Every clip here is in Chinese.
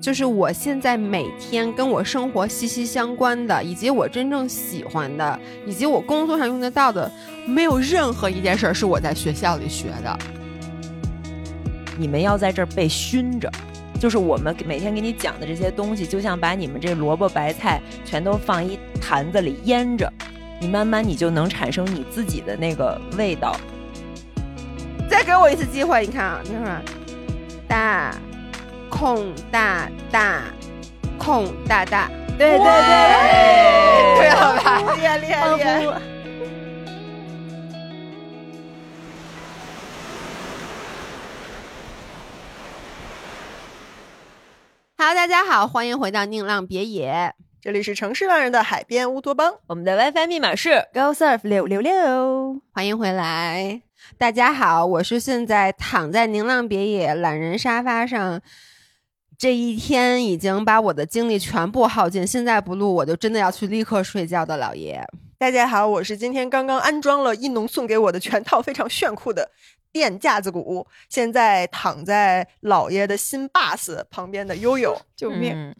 就是我现在每天跟我生活息息相关的，以及我真正喜欢的，以及我工作上用得到的，没有任何一件事儿是我在学校里学的。你们要在这儿被熏着，就是我们每天给你讲的这些东西，就像把你们这萝卜白菜全都放一坛子里腌着，你慢慢你就能产生你自己的那个味道。再给我一次机会，你看啊，你看，大。空大大，空大大，对对对，对吧？厉害厉害厉害！Hello，大家好，欢迎回到宁浪别野，这里是城市浪人的海边乌托邦，我们的 WiFi 密码是 Go Surf 六六六，欢迎回来，大家好，我是现在躺在宁浪别野懒人沙发上。这一天已经把我的精力全部耗尽，现在不录我就真的要去立刻睡觉的老爷。大家好，我是今天刚刚安装了一农送给我的全套非常炫酷的电架子鼓，现在躺在老爷的新 bus 旁边的悠悠，救命！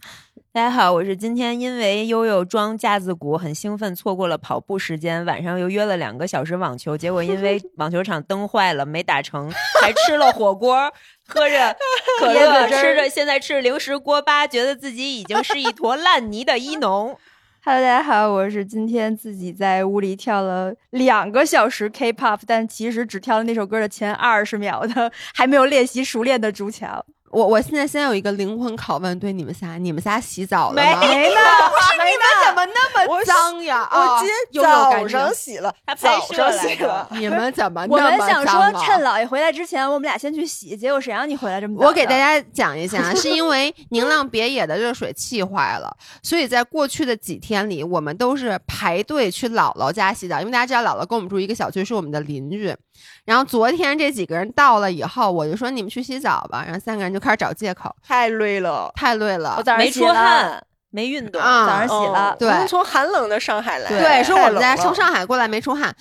大家好，我是今天因为悠悠装架子鼓很兴奋，错过了跑步时间，晚上又约了两个小时网球，结果因为 网球场灯坏了没打成，还吃了火锅，喝着可乐，吃着现在吃零食锅巴，觉得自己已经是一坨烂泥的一农。Hello，大家好，我是今天自己在屋里跳了两个小时 K-pop，但其实只跳了那首歌的前二十秒的，还没有练习熟练的朱桥。我我现在先有一个灵魂拷问，对你们仨，你们仨洗澡了吗？没呢，不是你们怎么那么脏呀？我今天早上洗了，早上洗了。你们怎么我们想说趁姥爷回来之前，我们俩先去洗，结果谁让你回来这么早？我给大家讲一下，是因为宁浪别野的热水器坏了，所以在过去的几天里，我们都是排队去姥姥家洗澡，因为大家知道姥姥跟我们住一个小区，是我们的邻居。然后昨天这几个人到了以后，我就说你们去洗澡吧，然后三个人就开始找借口，太累了，太累了。我早上没出汗，没运动，早上洗了。对，从寒冷的上海来，对，说我们家从上海过来没出汗，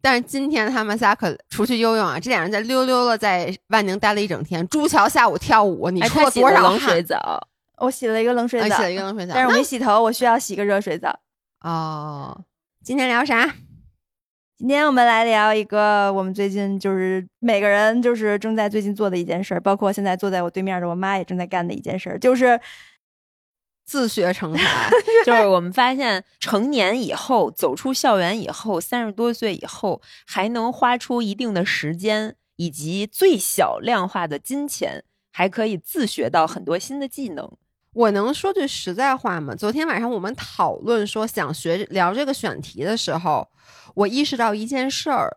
但是今天他们仨可出去游泳啊，这俩人在溜溜了，在万宁待了一整天。朱桥下午跳舞，你出了多少冷水澡？我洗了一个冷水澡，洗了一个冷水澡，但是我没洗头，我需要洗个热水澡。哦，今天聊啥？今天我们来聊一个我们最近就是每个人就是正在最近做的一件事儿，包括现在坐在我对面的我妈也正在干的一件事儿，就是自学成才。就是我们发现成年以后，走出校园以后，三十多岁以后，还能花出一定的时间以及最小量化的金钱，还可以自学到很多新的技能。我能说句实在话吗？昨天晚上我们讨论说想学聊这个选题的时候，我意识到一件事儿，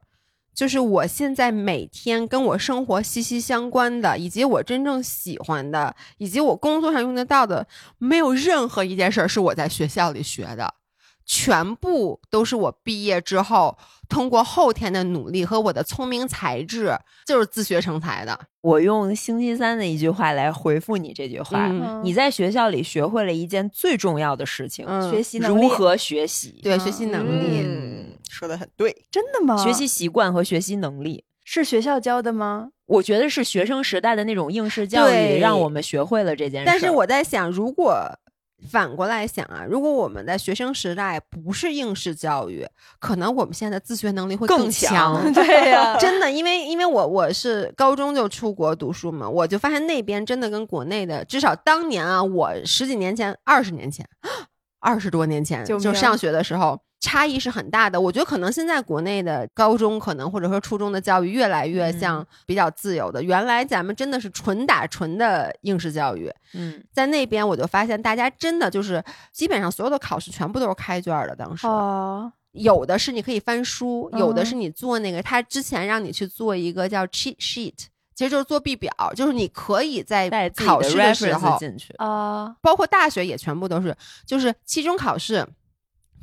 就是我现在每天跟我生活息息相关的，以及我真正喜欢的，以及我工作上用得到的，没有任何一件事儿是我在学校里学的。全部都是我毕业之后通过后天的努力和我的聪明才智，就是自学成才的。我用星期三的一句话来回复你这句话：你在学校里学会了一件最重要的事情——学习能力。如何学习？对，学习能力。嗯，说的很对。真的吗？学习习惯和学习能力是学校教的吗？我觉得是学生时代的那种应试教育让我们学会了这件事。但是我在想，如果。反过来想啊，如果我们在学生时代不是应试教育，可能我们现在的自学能力会更强。对呀，真的，因为因为我我是高中就出国读书嘛，我就发现那边真的跟国内的，至少当年啊，我十几年前、二十年前、二十多年前就上学的时候。差异是很大的，我觉得可能现在国内的高中可能或者说初中的教育越来越像比较自由的，原来咱们真的是纯打纯的应试教育。嗯，在那边我就发现大家真的就是基本上所有的考试全部都是开卷的，当时哦。有的是你可以翻书，有的是你做那个他之前让你去做一个叫 cheat sheet，其实就是作弊表，就是你可以在考试的时候进去。啊，包括大学也全部都是，就是期中考试。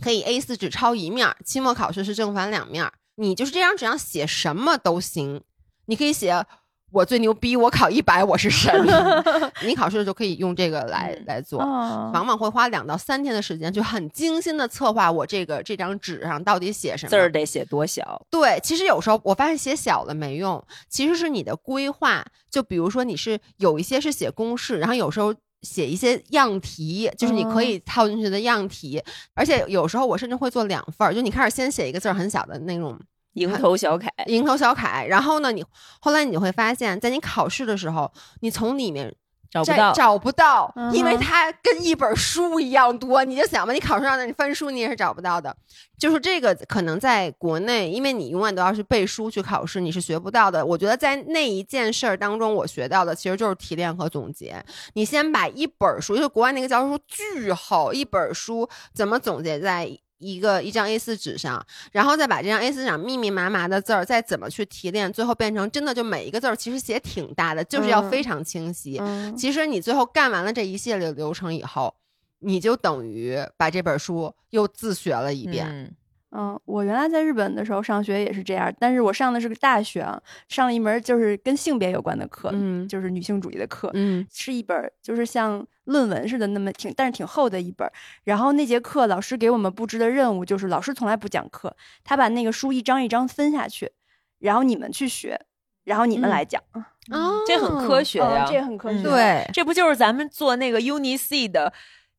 可以 A 四纸抄一面，期末考试是正反两面。你就是这张纸上写什么都行，你可以写我最牛逼，我考一百，我是神。你考试就可以用这个来来做，往往会花两到三天的时间，就很精心的策划我这个这张纸上到底写什么，字儿得写多小。对，其实有时候我发现写小了没用，其实是你的规划。就比如说你是有一些是写公式，然后有时候。写一些样题，就是你可以套进去的样题，而且有时候我甚至会做两份儿，就你开始先写一个字儿很小的那种蝇头小楷，蝇头小楷，然后呢，你后来你就会发现，在你考试的时候，你从里面再找不到。找不到，嗯因为它跟一本书一样多。你就想吧，你考试上的你翻书你也是找不到的。就是这个可能在国内，因为你永远都要去背书去考试，你是学不到的。我觉得在那一件事儿当中，我学到的其实就是提炼和总结。你先把一本书，就国外那个教科书巨厚，一本书怎么总结在一个一张 A 4纸上，然后再把这张 A 4纸上密密麻麻的字儿再怎么去提炼，最后变成真的就每一个字儿其实写挺大的，就是要嗯非常清晰。嗯，其实你最后干完了这一系列流程以后，你就等于把这本书又自学了一遍。嗯嗯，我原来在日本的时候上学也是这样，但是我上的是个大学啊，上了一门就是跟性别有关的课，嗯就是女性主义的课，嗯是一本就是像论文似的那么挺，但是挺厚的一本。然后那节课老师给我们布置的任务就是，老师从来不讲课，他把那个书一张一张分下去，然后你们去学，然后你们嗯来讲。哦这很科学呀嗯，这很科学。嗯对，这不就是咱们做那个 UniC 的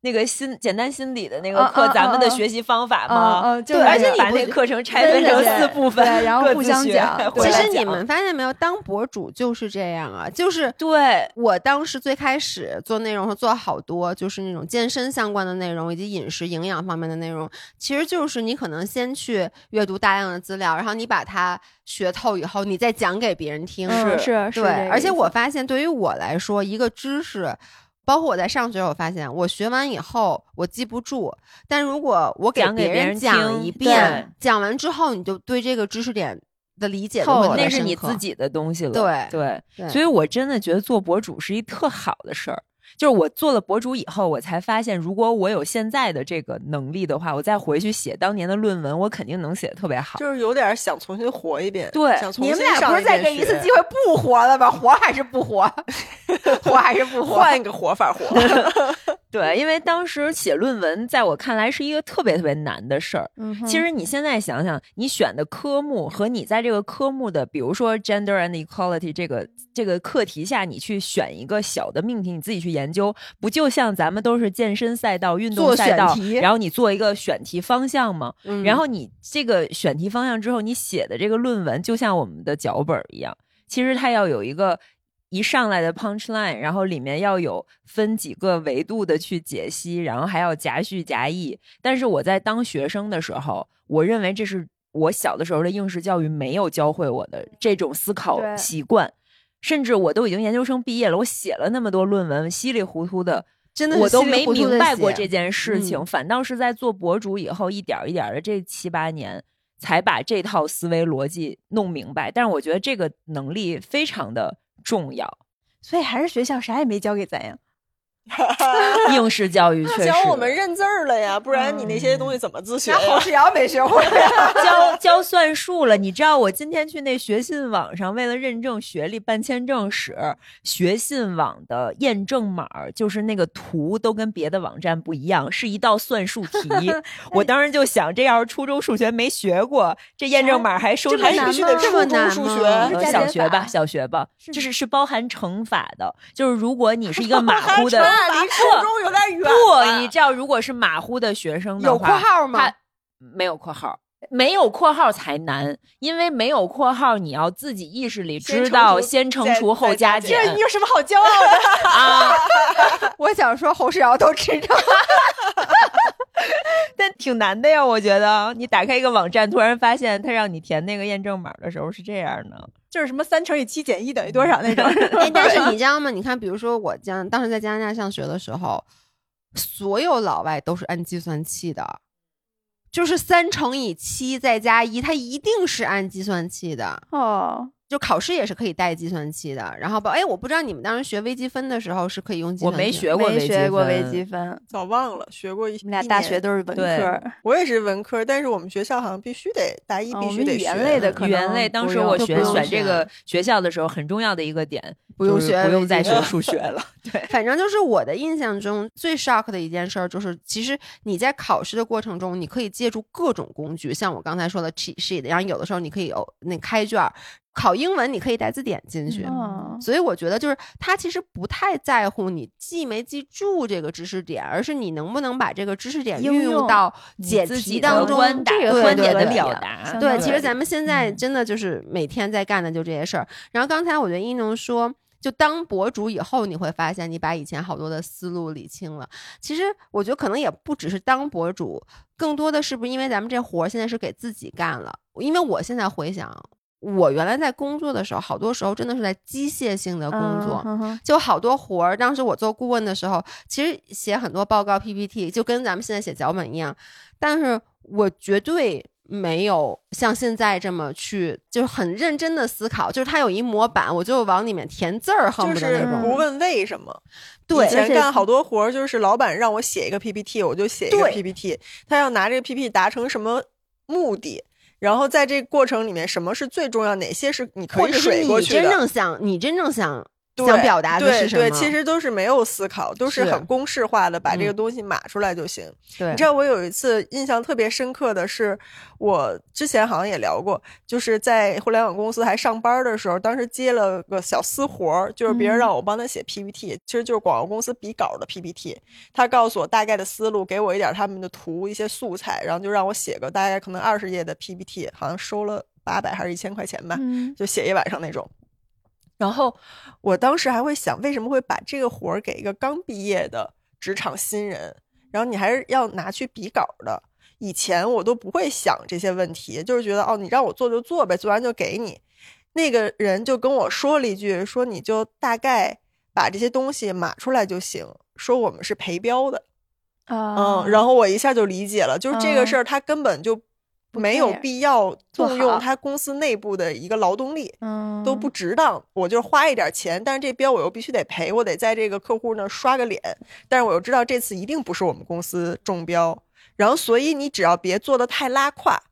那个心简单心理的那个课，咱们的嗯学习方法嗯吗？嗯，就对而且你把那课程拆分成四部分，对然后互相讲其实你们发现没有，当博主就是这样啊，就是对我当时最开始做内容，做好多就是那种健身相关的内容，以及饮食营养方面的内容。其实就是你可能先去阅读大量的资料，然后你把它学透以后，你再讲给别人听。嗯是是是而且我发现，对于我来说，一个知识，包括我在上学，我发现我学完以后我记不住，但如果我给给别人讲一遍，讲完之后，你就对这个知识点的理解透了那是你自己的东西了。对对，对所以我真的觉得做博主是一特好的事儿。就是我做了博主以后，我才发现，如果我有现在的这个能力的话，我再回去写当年的论文，我肯定能写的特别好。就是有点想重新活一遍，对想重你们俩不是再给一次机会不活了吗？活还是不活？活还是不活？换一个活法活。对，因为当时写论文，在我看来是一个特别特别难的事儿。嗯其实你现在想想，你选的科目和你在这个科目的，比如说 gender and equality 这个这个课题下，你去选一个小的命题，你自己去研究，不就像咱们都是健身赛道、运动赛道，然后你做一个选题方向吗？嗯然后你这个选题方向之后，你写的这个论文就像我们的脚本一样，其实它要有一个一上来的 punch line，然后里面要有分几个维度的去解析，然后还要夹叙夹议。但是我在当学生的时候，我认为这是我小的时候的应试教育没有教会我的这种思考习惯。甚至我都已经研究生毕业了，我写了那么多论文，稀里糊涂的，真的是我都没明白过这件事情，嗯反倒是在做博主以后，一点一点的这七八年，才把这套思维逻辑弄明白。但是我觉得这个能力非常的重要，所以还是学校啥也没教给咱呀。应试教育确实教我们认字儿了呀，不然你那些东西怎么自学呀？侯世尧没学会。教教算术了。你知道我今天去那学信网上，为了认证学历办签证时，学信网的验证码就是那个图都跟别的网站不一样，是一道算术题。我当时就想，这要是初中数学没学过，这验证码还收还必须得吗这么初中数学小学吧，小学吧，是这是是包含乘法的，就是如果你是一个马虎的，离初中有点远不，你知道，如果是马虎的学生的有话，括号吗他？没有括号。没有括号才难，因为没有括号，你要自己意识里知道先乘除后加减这你有什么好骄傲的？啊。我想说侯世尧都知道。但挺难的呀，我觉得。你打开一个网站，突然发现他让你填那个验证码的时候是这样的。就是什么三乘以七减一等于多少那种。哎，但是你知道吗？你看，比如说我将当时在加拿大上学的时候，所有老外都是按计算器的，就是三乘以七再加一，它一定是按计算器的。哦，就考试也是可以带计算器的。然后吧，哎，我不知道你们当时学微积分的时候是可以用计算器我。没学过微积没学过分微积分，早忘了，学过一。我们俩大学都是文科。我也是文科，但是我们学校好像必须得大一哦必须得我们语言类的可语言类，当时我学都不用学选这个学校的时候，很重要的一个点不用就是学不用再学数学了。对，反正就是我的印象中最 shock 的一件事儿，就是其实你在考试的过程中，你可以借助各种工具，像我刚才说的 cheat sheet，然后有的时候你可以有那开卷儿，考英文你可以带字典进去。嗯所以我觉得就是他其实不太在乎你记没记住这个知识点，而是你能不能把这个知识点运用到你解题当中。观这个观点的表达相。对，其实咱们现在嗯真的就是每天在干的就这些事儿。然后刚才我觉得一农说，就当博主以后，你会发现你把以前好多的思路理清了。其实我觉得可能也不只是当博主，更多的是不是因为咱们这活儿现在是给自己干了？因为我现在回想，我原来在工作的时候，好多时候真的是在机械性的工作。嗯就好多活儿，当时我做顾问的时候，其实写很多报告 PPT，就跟咱们现在写脚本一样，但是我绝对没有像现在这么去，就是很认真的思考，就是他有一模板，我就往里面填字儿，恨就是不得那种。不问为什么。对以前干好多活儿，就是老板让我写一个 PPT，我就写一个 PPT。他要拿这个 PPT 达成什么目的，然后在这个过程里面，什么是最重要，哪些是你可以或者是水过你真。正想，你真正想对想表达的对是什么？对，其实都是没有思考，都是是很公式化的，把这个嗯东西码出来就行。对你知道我有一次印象特别深刻的是，我之前好像也聊过，就是在互联网公司还上班的时候，当时接了个小私活儿，就是别人嗯让我帮他写 PPT，、其实就是广告公司比稿的 PPT。他告诉我大概的思路，给我一点他们的图、一些素材，然后就让我写个大概可能二十页的 PPT，好像收了八百还是一千块钱吧。嗯就写一晚上那种。然后我当时还会想，为什么会把这个活儿给一个刚毕业的职场新人？然后你还是要拿去比稿的。以前我都不会想这些问题，就是觉得哦，你让我做就做呗，做完就给你。那个人就跟我说了一句，说你就大概把这些东西码出来就行，说我们是陪标的。啊，嗯，然后我一下就理解了，就是这个嗯事儿，他根本就不没有必要做动用他公司内部的一个劳动力。嗯都不值当。我就是花一点钱，但是这标我又必须得赔，我得在这个客户那儿刷个脸。但是我又知道这次一定不是我们公司中标，然后所以你只要别做的太拉胯，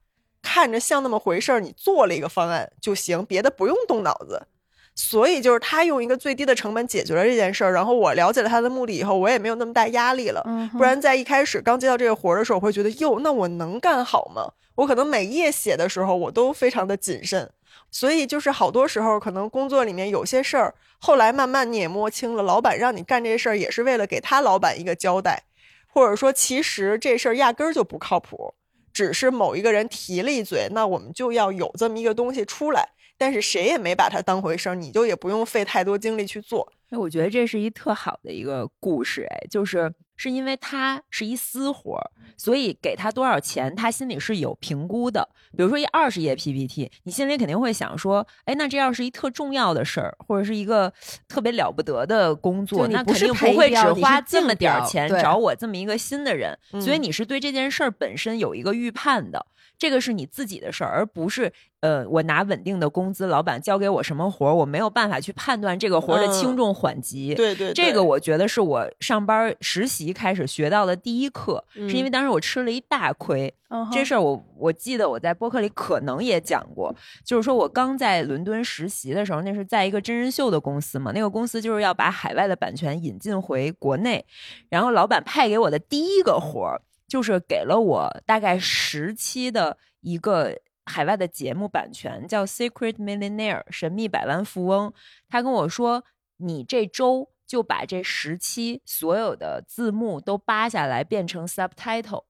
看着像那么回事儿，你做了一个方案就行，别的不用动脑子。所以就是他用一个最低的成本解决了这件事儿，然后我了解了他的目的以后，我也没有那么大压力了。嗯不然在一开始刚接到这个活儿的时候，我会觉得哟，那我能干好吗？我可能每页写的时候，我都非常的谨慎。所以就是好多时候，可能工作里面有些事儿，后来慢慢你也摸清了，老板让你干这事儿也是为了给他老板一个交代，或者说其实这事儿压根儿就不靠谱，只是某一个人提了一嘴，那我们就要有这么一个东西出来，但是谁也没把它当回事儿，你就也不用费太多精力去做。哎，我觉得这是一特好的一个故事，哎，就是是因为它是一私活儿，所以给他多少钱，他心里是有评估的。比如说一二十页 PPT，你心里肯定会想说，哎，那这要是一特重要的事儿，或者是一个特别了不得的工作，那肯定不会只花这么点儿钱找我这么一个新的人，所以嗯你是对这件事儿本身有一个预判的。这个是你自己的事儿，而不是呃，我拿稳定的工资，老板交给我什么活儿，我没有办法去判断这个活儿的轻嗯重缓急。对对这个我觉得是我上班实习开始学到的第一课，是因为当时我吃了一大亏。嗯这事儿我我记得我在播客里可能也讲过，就是说我刚在伦敦实习的时候，那是在一个真人秀的公司嘛，那个公司就是要把海外的版权引进回国内，然后老板派给我的第一个活儿就是给了我大概十期的一个。海外的节目版权叫《Secret Millionaire》神秘百万富翁，他跟我说，你这周就把这十期所有的字幕都扒下来变成 subtitle。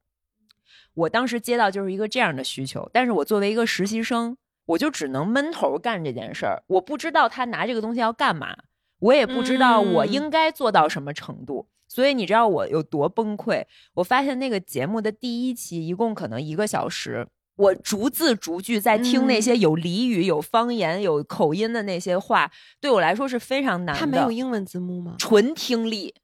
我当时接到就是一个这样的需求，但是我作为一个实习生，我就只能闷头干这件事儿。我不知道他拿这个东西要干嘛，我也不知道我嗯应该做到什么程度。所以你知道我有多崩溃？我发现那个节目的第一期一共可能一个小时，我逐字逐句在听那嗯些有俚语、有方言、有口音的那些话，对我来说是非常难的。他没有英文字幕吗？纯听力，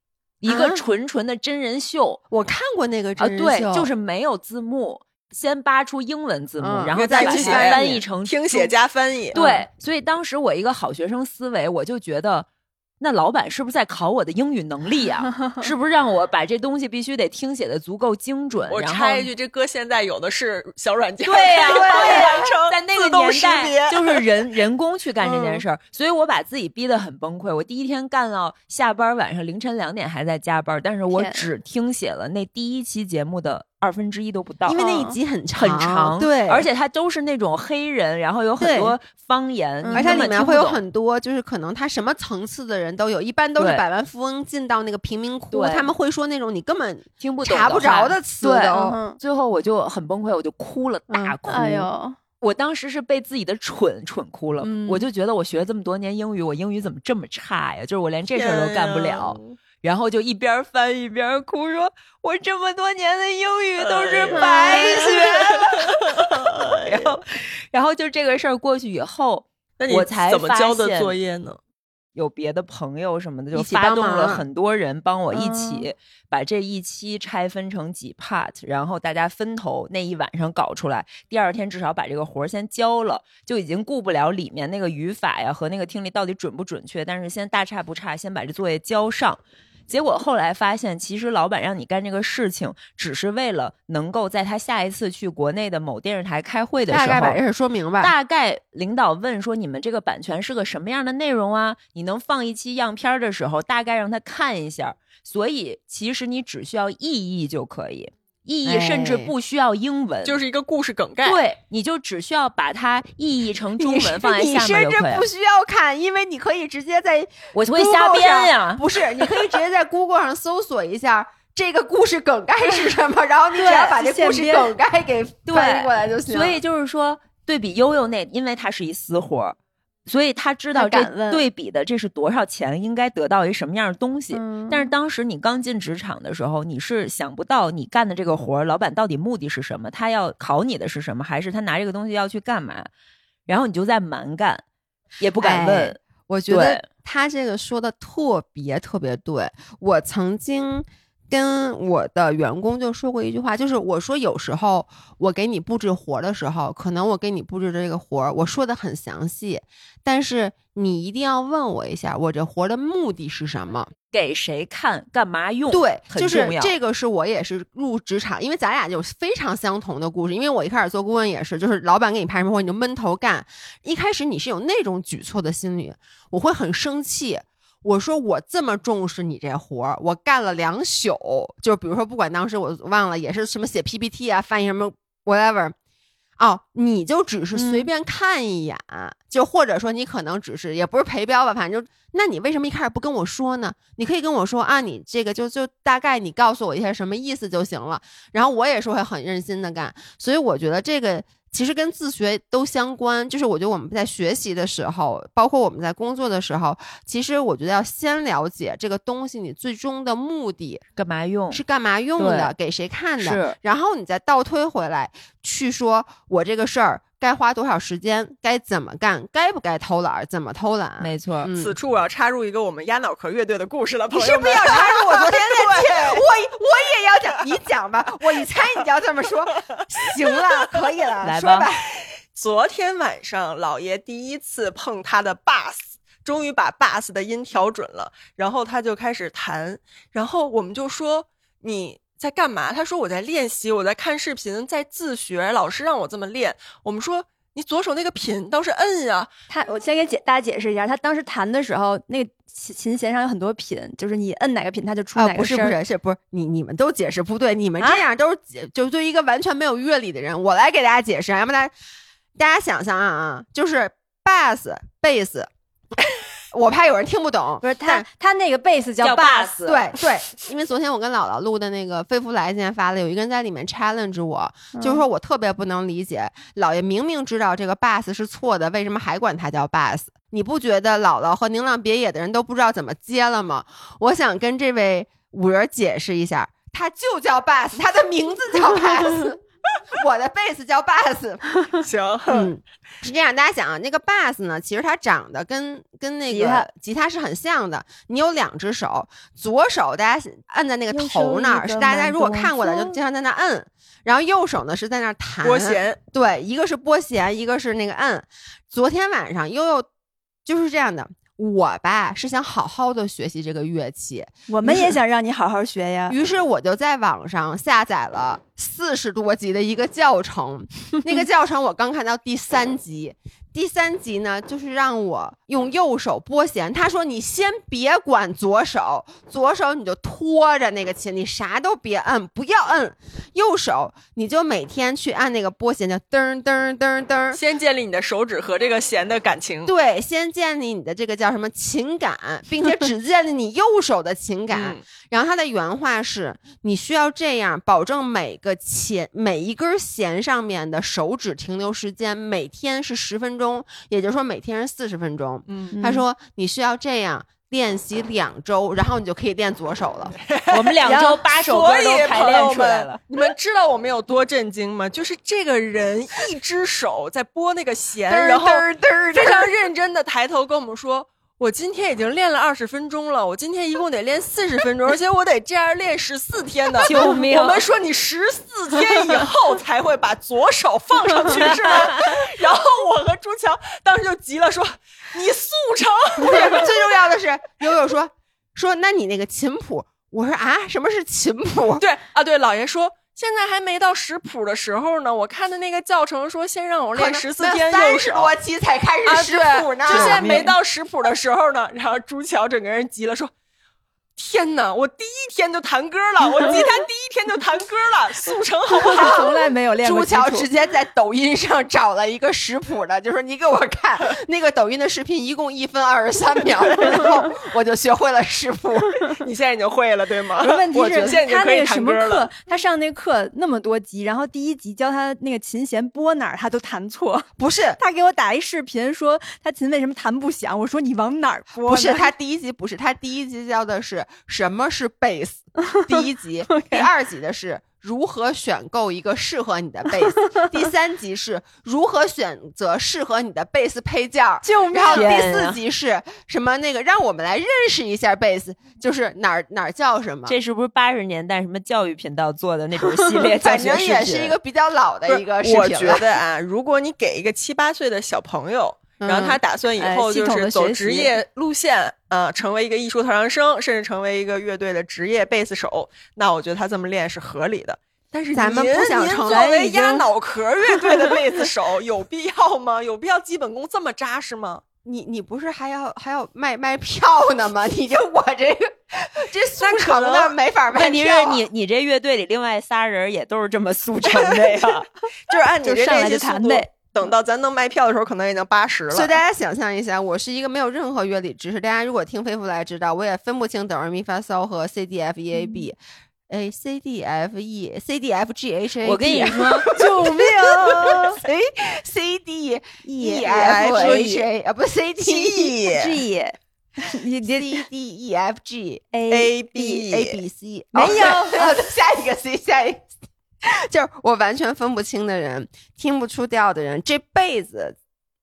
一个啊纯纯的真人秀。我看过那个啊，真人对，秀就是没有字幕，先扒出英文字幕，嗯然后再把它翻译成听写加翻译。对，所以当时我一个好学生思维，我就觉得。那老板是不是在考我的英语能力啊？是不是让我把这东西必须得听写的足够精准？我插一句，这歌现在有的是小软件，对呀、完成在那个年代，就是人人工去干这件嗯事儿，所以我把自己逼得很崩溃。我第一天干到下班，晚上凌晨两点还在加班，但是我只听写了那第一期节目的二分之一都不到，因为那一嗯集很长，很长，对，而且它都是那种黑人，然后有很多方言，而且里面会有很多，就是可能他什么层次的人都有，一般都是百万富翁进到那个贫民窟，他们会说那种你根本听不懂查不着的词对最后我就很崩溃，我就哭了，大哭。哎呦，我当时是被自己的蠢蠢哭了，嗯我就觉得我学了这么多年英语，我英语怎么这么差呀？就是我连这事儿都干不了。然后就一边翻一边哭，说：“我这么多年的英语都是白学了。然后，然后就这个事儿过去以后，那你我才怎么交的作业呢？有别的朋友什么的，就发动了很多人帮我一嗯起把这一期拆分成几 part，然后大家分头那一晚上搞出来，第二天至少把这个活儿先交了，就已经顾不了里面那个语法呀和那个听力到底准不准确，但是先大差不差，先把这作业交上。结果后来发现，其实老板让你干这个事情，只是为了能够在他下一次去国内的某电视台开会的时候，大概把这事说明白。大概领导问说：“你们这个版权是个什么样的内容啊？你能放一期样片儿的时候，大概让他看一下。所以其实你只需要意义就可以，意义甚至哎不需要英文，就是一个故事梗概。对，你就只需要把它意译成中文放在你下面就可以了甚至不。需要看，因为你可以直接在我会瞎 Google 上编呀，不是，你可以直接在 Google 上搜索一下这个故事梗概是什么，然后你只要把这故事梗概给翻译过来就行。所以就是说，对比悠悠那，因为它是一私活儿，所以他知道这对比的这是多少钱，应该得到一什么样的东西。嗯但是当时你刚进职场的时候，你是想不到你干的这个活儿，老板到底目的是什么？他要考你的是什么？还是他拿这个东西要去干嘛？然后你就在蛮干，也不敢问。哎我觉得他这个说的特别特别对。我曾经跟我的员工就说过一句话，就是我说有时候我给你布置活儿的时候，可能我给你布置的这个活儿，我说的很详细，但是你一定要问我一下，我这活儿的目的是什么？给谁看？干嘛用？对，很就是这个是我也是入职场，因为咱俩有非常相同的故事。因为我一开始做顾问也是，就是老板给你派什么活，你就闷头干。一开始你是有那种举措的心理，我会很生气。我说我这么重视你这活儿，我干了两宿，就比如说不管当时我忘了，也是什么写 PPT 啊，翻译什么 whatever。哦，你就只是随嗯便看一眼，就或者说你可能只是也不是陪标吧，反正就那你为什么一开始不跟我说呢？你可以跟我说啊，你这个就就大概你告诉我一下什么意思就行了，然后我也是会很认真的干，所以我觉得这个其实跟自学都相关，就是我觉得我们在学习的时候，包括我们在工作的时候，其实我觉得要先了解这个东西你最终的目的干嘛用？是干嘛用的，给谁看的，然后你再倒推回来去说，我这个事儿该花多少时间，该怎么干，该不该偷懒儿，怎么偷懒。没错，嗯此处我要插入一个我们鸭脑壳乐队的故事了，朋你友们。是不是要插入我昨天的 剧？我我也要讲，你讲吧。我一猜你就要这么说，行了，可以了，来吧说吧。昨天晚上，老爷第一次碰他的 bass，终于把 bass 的音调准了，然后他就开始弹，然后我们就说你在干嘛？他说我在练习，我在看视频，在自学，老师让我这么练。我们说你左手那个品倒是摁呀，他，我先给解大家解释一下，他当时弹的时候，那个琴琴弦上有很多品，就是你摁哪个品，它就出啊，哪个声儿。不是不是是不是你你们都解释不对，你们啊这样都是解、就对于一个完全没有乐理的人，我来给大家解释啊，要不然大家想想啊，就是 bass bass，我怕有人听不懂，不是他，他那个贝斯叫 bass，对对，因为昨天我跟姥姥录的那个飞福来今天发了，有一个人在里面 challenge 我，就是说我特别不能理解，姥爷明明知道这个 bass 是错的，为什么还管它叫 bass？你不觉得姥姥和宁浪别野的人都不知道怎么接了吗？我想跟这位五人解释一下，他就叫 bass，他的名字叫 bass。我的贝斯叫 bass，行，嗯，是这样，大家想啊，那个 bass 呢，其实它长得跟跟那个吉他吉他是很像的。你有两只手，左手大家按在那个头那儿，是大家如果看过的就经常在那摁，然后右手呢是在那儿弹拨。弦，对，一个是拨弦，一个是那个摁。昨天晚上悠悠就是这样的。我吧是想好好的学习这个乐器，我们也想让你好好学呀。于是我就在网上下载了四十多集的一个教程，那个教程我刚看到第三集，第三集呢，就是让我用右手拨弦。他说：“你先别管左手，左手你就拖着那个琴，你啥都别摁，不要摁。右手你就每天去按那个拨弦，就噔噔噔噔。先建立你的手指和这个弦的感情。对，先建立你的这个叫什么情感，并且只建立你右手的情感。嗯然后他的原话是：你需要这样保证每个弦每一根弦上面的手指停留时间每天是十分钟，也就是说每天是四十分钟。嗯，他说你需要这样练习两周，然后你就可以练左手了。我们两周八首歌所以都排练朋友们出来了。，你们知道我们有多震惊吗？就是这个人一只手在拨那个弦，然后嘚非常认真的抬头跟我们说。我今天已经练了二十分钟了，我今天一共得练四十分钟，而且我得这样练十四天的。救命我们说你十四天以后才会把左手放上去是吗？然后我和朱强当时就急了，说：“你速成！”不是最重要的是，悠悠说说那你那个琴谱，我说啊，什么是琴谱？对啊，对，老爷说现在还没到食谱的时候呢。我看的那个教程说，先让我练十四天右三十手。多期才开啊，始识对，谱呢。就现在没到食谱的时候呢。然后朱乔整个人急了，说：“天哪，我第一天就弹歌了，我吉他第一天就弹歌了，速成好不好？”从来没有练过朱乔直接在抖音上找了一个识谱的，就说你给我看 那个抖音的视频，一共一分二十三秒，然后我就学会了识谱。你现在已经会了，对吗？问题是他那个什么课。，他上那课那么多集，然后第一集教他那个琴弦拨哪儿，他都弹错。不是他给我打一视频说他琴为什么弹不响，我说你往哪儿拨？不是，他第一集不是，他第一集教的是什么是贝斯，第一集，第二集的是。如何选购一个适合你的贝斯？第三集是如何选择适合你的贝斯配件儿？救命然后第四集是什么？那个让我们来认识一下贝斯，就是哪儿哪儿叫什么。这是不是八十年代什么教育频道做的那种系列 教反正学视频？也是一个比较老的一个视频我觉。得啊，如果你给一个七八岁的小朋友，然后嗯他打算以后就是走职业路线，呃，成为一个艺术特长生，甚至成为一个乐队的职业贝斯手，那我觉得他这么练是合理的。但是咱们不想您成为压脑壳乐队的 贝斯手，有必要吗？有必要基本功这么扎实吗？你你不是还要还要卖卖票呢吗？你就我这个这速成的没法卖问题。是你你这乐队里另外仨人也都是这么速 成的呀。就是按你这上来练习速度就弹呗，等到咱能卖票的时候，可能已经八十了。所以大家想象一下，我是一个没有任何乐理知识，大家如果听飞夫来知道，我也分不清哆来咪发嗦和 C D F E A B。哎，C D F E C D F G H A，我跟你说，救命！，C C D E F H A 啊，不 C D E G 你你 C D E F G A A B A B C 没有哦下一个 C 下一个 C，就是我完全分不清的人，听不出调的人，这辈子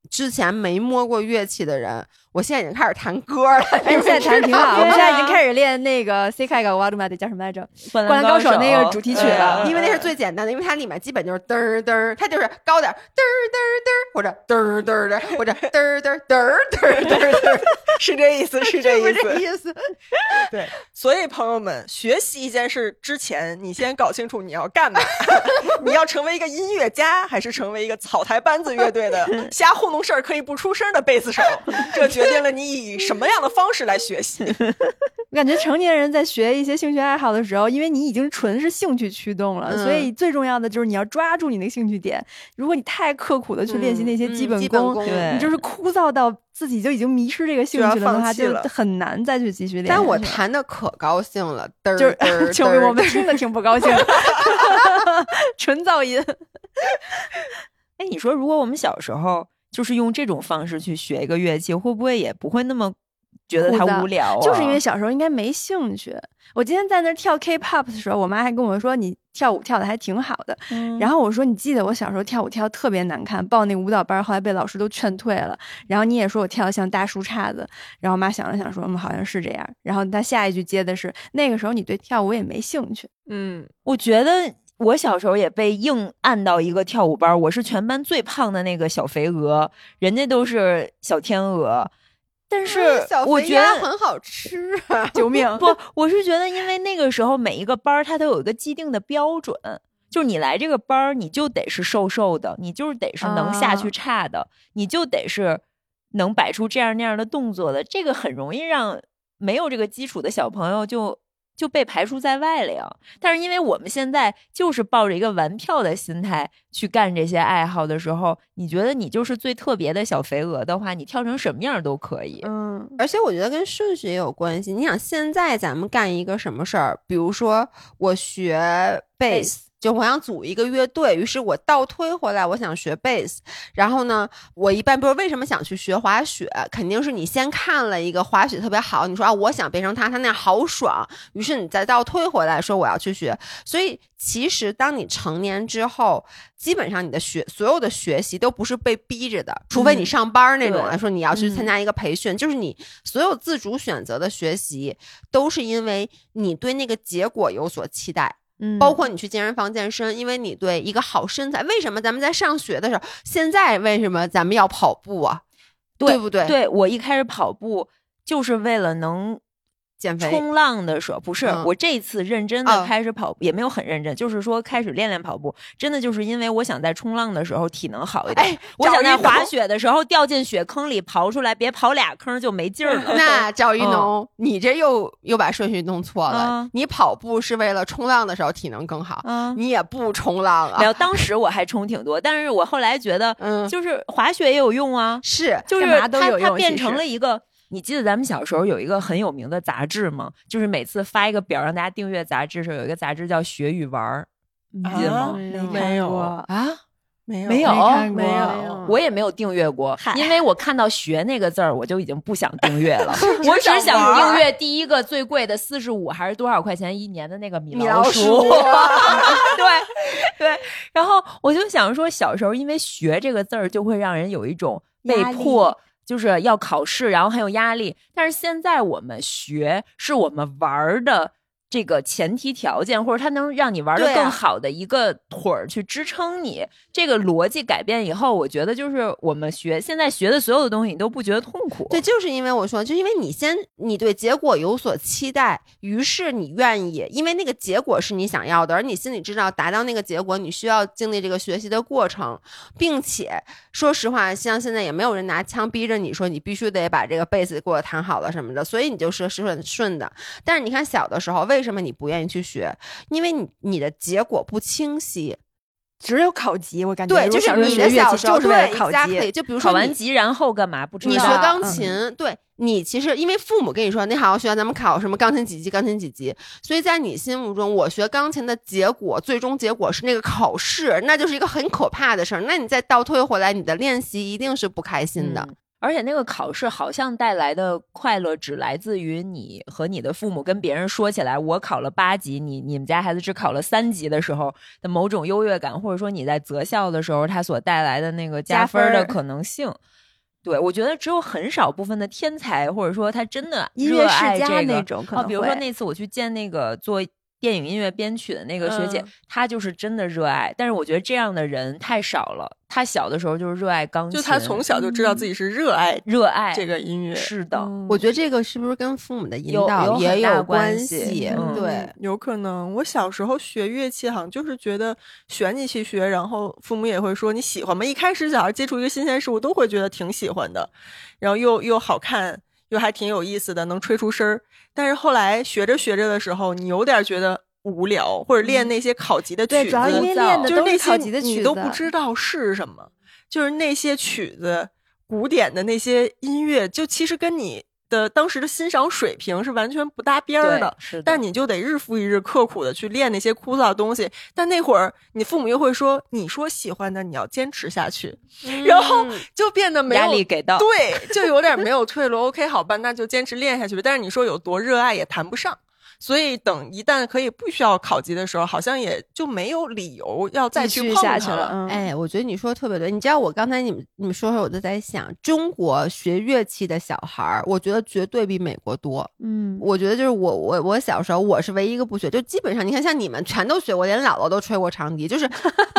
之前没摸过乐器的人，我现在已经开始弹歌了。哎，现在弹的挺好。我们现在已经啊开始练那个 C 开个瓦鲁玛的叫什么来着？灌灌篮高手那个主题曲了嗯因为那是最简单的，因为它里面基本就是嘚儿嘚儿，它就是高点儿嘚儿嘚儿嘚儿，或者嘚儿嘚儿嘚儿，或者嘚儿嘚儿嘚儿嘚儿嘚儿嘚儿，是这意思，是这意思。是这意思。对，所以朋友们，学习一件事之前，你先搞清楚你要干嘛。你要成为一个音乐家，还是成为一个草台班子乐队的瞎糊弄事儿可以不出声的贝斯手？这决定了你以什么样的方式来学习。我感觉成年人在学一些兴趣爱好的时候，因为你已经纯是兴趣驱动了，嗯所以最重要的就是你要抓住你那个兴趣点。如果你太刻苦的去练习那些嗯基本功，你就是枯燥到自己就已经迷失这个兴趣了的话，就很难再去继续练。但我弹的可高兴了，嘚儿就嘚儿是，就我们嘚儿。听着挺不高兴，纯噪音。哎，你说如果我们小时候就是用这种方式去学一个乐器，会不会也不会那么觉得它无聊啊？就是因为小时候应该没兴趣。我今天在那儿跳 K-pop 的时候，我妈还跟我说你跳舞跳的还挺好的。嗯，然后我说你记得我小时候跳舞跳得特别难看，报那个舞蹈班，后来被老师都劝退了。然后你也说我跳的像大树杈子。然后我妈想了想说，嗯，好像是这样。然后她下一句接的是那个时候你对跳舞也没兴趣。嗯，我觉得我小时候也被硬按到一个跳舞班，我是全班最胖的那个小肥鹅，人家都是小天鹅。但是我觉得很好吃啊，救命！不，我是觉得因为那个时候每一个班儿它都有一个既定的标准。就是你来这个班儿，你就得是瘦瘦的，你就是得是能下去啊差的，你就得是能摆出这样那样的动作的。这个很容易让没有这个基础的小朋友就就被排除在外了呀。但是因为我们现在就是抱着一个玩票的心态去干这些爱好的时候，你觉得你就是最特别的小肥鹅的话，你跳成什么样都可以。嗯，而且我觉得跟顺序也有关系。你想，现在咱们干一个什么事儿，比如说我学贝斯。就我想组一个乐队，于是我倒推回来，我想学贝斯。然后呢，我一般不是为什么想去学滑雪，肯定是你先看了一个滑雪特别好，你说啊，我想变成他，他那样好爽，于是你再倒推回来说我要去学。所以其实当你成年之后，基本上你的学所有的学习都不是被逼着的，除非你上班儿那种对来说你要去参嗯加一个培训，就是你所有自主选择的学习都是因为你对那个结果有所期待。嗯包括你去健身房健身，因为你对一个好身材。为什么咱们在上学的时候，现在为什么咱们要跑步啊？对不对？，对我一开始跑步就是为了能减肥。冲浪的时候，不是、嗯我这次认真哦的开始跑步，也没有很认真，就是说开始练练跑步，真的就是因为我想在冲浪的时候体能好一点，哎我想在滑雪的时候掉进雪坑里刨出来，别刨俩坑就没劲儿了。那赵一嗯农，你这又又把顺序弄错了。啊你跑步是为了冲浪的时候体能更好，嗯，你也不冲浪啊没。有，当时我还冲挺多，但是我后来觉得，嗯，就是滑雪也有用啊，是就是它它变成了一个。你记得咱们小时候有一个很有名的杂志吗？就是每次发一个表让大家订阅杂志的时候，有一个杂志叫《学与玩儿》，你记得吗？没有啊，没有没有没没有我也没有订阅过，因为我看到“学”那个字儿，我就已经不想订阅了。我只想想订阅第一个最贵的四十五还是多少块钱一年的那个米老鼠 对对，然后我就想说，小时候因为“学”这个字儿，就会让人有一种被迫。就是要考试，然后很有压力。但是现在我们学是我们玩儿的这个前提条件，或者它能让你玩的更好的一个腿儿去支撑你。这个逻辑改变以后，我觉得就是我们学现在学的所有的东西，你都不觉得痛苦。对，就是因为我说，就因为你先你对结果有所期待，于是你愿意，因为那个结果是你想要的，而你心里知道达到那个结果，你需要经历这个学习的过程，并且说实话，像现在也没有人拿枪逼着你说你必须得把这个贝斯给我弹好了什么的，所以你就是顺顺的。但是你看小的时候，为什么你不愿意去学？因为你你的结果不清晰。只有考级，我感觉对，就是你的小时候器就是为了对考级。exactly，就比如说你考完级然后干嘛？不知道。你学道钢嗯琴，对你其实因为父母跟你说，你好好学，咱们考什么钢琴几级，钢琴几级，所以在你心目中，我学钢琴的结果，最终结果是那个考试，那就是一个很可怕的事儿。那你再倒推回来，你的练习一定是不开心的。嗯而且那个考试好像带来的快乐只来自于你和你的父母跟别人说起来，我考了八级，你你们家孩子只考了三级的时候的某种优越感，或者说你在择校的时候，他所带来的那个加加分的可能性。对，我觉得只有很少部分的天才，或者说他真的音乐热爱世家这个那种可哦，比如说那次我去见那个做电影音乐编曲的那个学姐，嗯她就是真的热爱。但是我觉得这样的人太少了。她小的时候就是热爱钢琴，就她从小就知道自己是热爱热爱这个音乐，是的，嗯我觉得这个是不是跟父母的引导也有关系？系嗯对，有可能。我小时候学乐器，好像就是觉得选你去学，然后父母也会说你喜欢吗？一开始小孩接触一个新鲜事物，都会觉得挺喜欢的，然后又又好看，又还挺有意思的，能吹出声儿。但是后来学着学着的时候，你有点觉得无聊，或者练那些考级的曲子，对，主要因为练的都就是那些考级的曲子，你都不知道是什么，就是那些曲子，古典的那些音乐，就其实跟你的当时的欣赏水平是完全不搭边儿的。是的，但你就得日复一日刻苦的去练那些枯燥的东西，但那会儿你父母又会说，你说喜欢的你要坚持下去，然后嗯就变得没有压力给到，对，就有点没有退路。OK，好吧，那就坚持练下去吧。但是你说有多热爱也谈不上，所以等一旦可以不需要考级的时候，好像也就没有理由要再继续去碰它下去了。嗯，哎，我觉得你说的特别对。你知道我刚才你们你们说说，我就在想，中国学乐器的小孩儿，我觉得绝对比美国多。嗯，我觉得就是我我我小时候我是唯一一个不学，就基本上你看像你们全都学过，连姥姥都吹过长笛，就是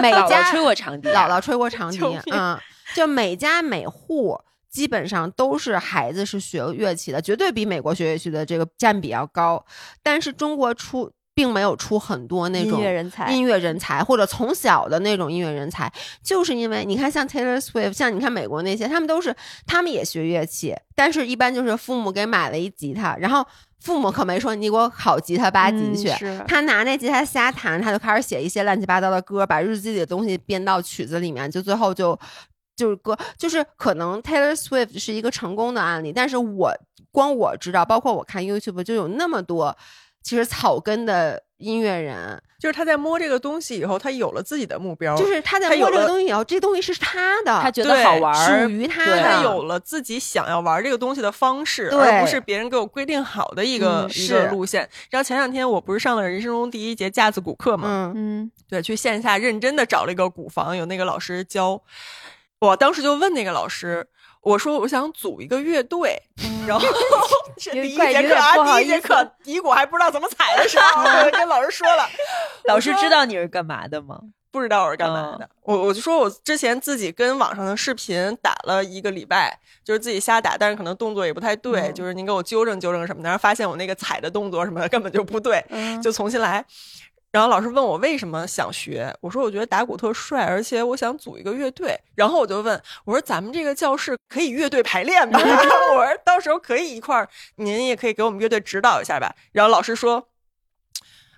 每家姥吹过长笛，姥姥吹过长 笛救命啊、就每家每户基本上都是孩子是学乐器的，绝对比美国学乐器的这个占比要高。但是中国出并没有出很多那种音种乐人才，音乐人才，或者从小的那种音乐人才，就是因为你看，像 Taylor Swift，像你看美国那些，他们都是他们也学乐器，但是一般就是父母给买了一吉他，然后父母可没说你给我考吉他八级去，嗯他拿那吉他瞎弹，他就开始写一些乱七八糟的歌，把日记里的东西编到曲子里面，就最后就就是歌，就是可能 Taylor Swift 是一个成功的案例，但是我光我知道，包括我看 YouTube 就有那么多其实草根的音乐人，就是他在摸这个东西以后，他有了自己的目标，就是他在摸这个东西以后，这东西是他的，他觉得对好玩，属于他的他有了自己想要玩这个东西的方式，对而不是别人给我规定好的一个、嗯一个路线。然后前两天我不是上了人生中第一节架子鼓课嘛，嗯嗯，对，去线下认真的找了一个鼓房，有那个老师教。我当时就问那个老师，我说我想组一个乐队，然后 第一节课啊，第一节课底鼓 还不知道怎么踩的时候，我就跟老师说了，老师知道你是干嘛的吗？不知道我是干嘛的。我我就说我之前自己跟网上的视频打了一个礼拜，就是自己瞎打，但是可能动作也不太对，嗯就是您给我纠正纠正什么的，然后发现我那个踩的动作什么的根本就不对，嗯就重新来。然后老师问我为什么想学，我说我觉得打鼓特帅，而且我想组一个乐队。然后我就问我说咱们这个教室可以乐队排练吗？我说到时候可以一块儿，您也可以给我们乐队指导一下吧。然后老师说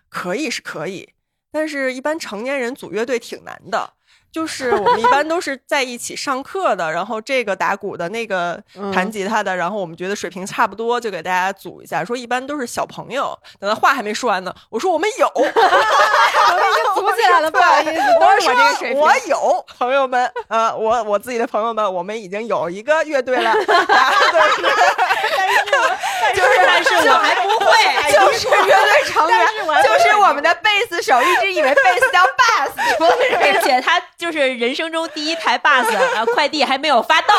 可以是可以，但是一般成年人组乐队挺难的。就是我们一般都是在一起上课的，然后这个打鼓的，那个弹吉他的，然后我们觉得水平差不多，就给大家组一下。说一般都是小朋友。等他话还没说完呢，我说我们有，我们已经组起来了 不好意思都是我这个水平我有朋友们，呃，我我自己的朋友们，我们已经有一个乐队了，大 家都 是就是，但是我还不会，就是乐队成员，就是我们的贝斯手，一直以为贝斯叫 bass，除了这个并且他就是人生中第一台 bus，然后快递还没有发到。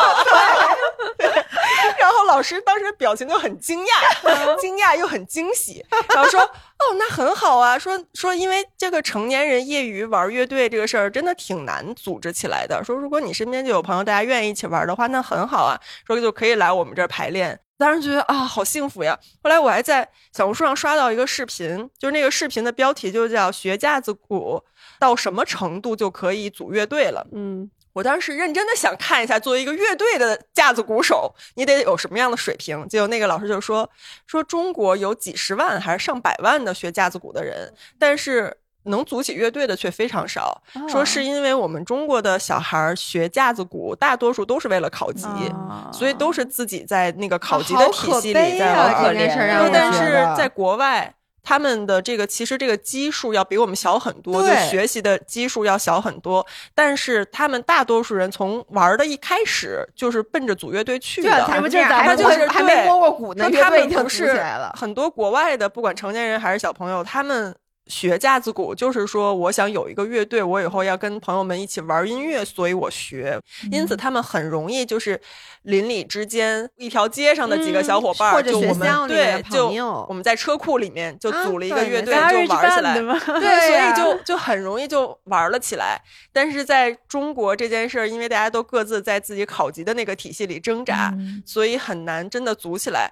然后老师当时表情就很惊讶，惊讶又很惊喜，然后说：“哦，那很好啊。说说因为这个成年人业余玩乐队这个事儿真的挺难组织起来的。说如果你身边就有朋友，大家愿意一起玩的话，那很好啊。说就可以来我们这儿排练。”当时觉得啊，好幸福呀！后来我还在小红书上刷到一个视频，就是那个视频的标题就叫“学架子鼓到什么程度就可以组乐队了”。嗯，我当时认真的想看一下，作为一个乐队的架子鼓手，你得有什么样的水平？结果那个老师就说说中国有几十万还是上百万的学架子鼓的人，但是能组起乐队的却非常少。说是因为我们中国的小孩儿学架子鼓，大多数都是为了考级，啊所以都是自己在那个考级的体系里在啊玩。儿但是在国外，他们的这个其实这个基数要比我们小很多，就学习的基数要小很多。但是他们大多数人从玩的一开始就是奔着组乐队去的。他就是还没对摸过鼓呢，他们不是组起来了。很多国外的，不管成年人还是小朋友，他们学架子鼓就是说，我想有一个乐队，我以后要跟朋友们一起玩音乐，所以我学。因嗯此，他们很容易就是邻里之间一条街上的几个小伙伴儿，嗯或者学就我们校里面对，就我们在车库里面就啊组了一个乐队，没就玩起来。对，所以就就很容易就玩了起来。但是在中国这件事儿，因为大家都各自在自己考级的那个体系里挣扎，嗯所以很难真的组起来。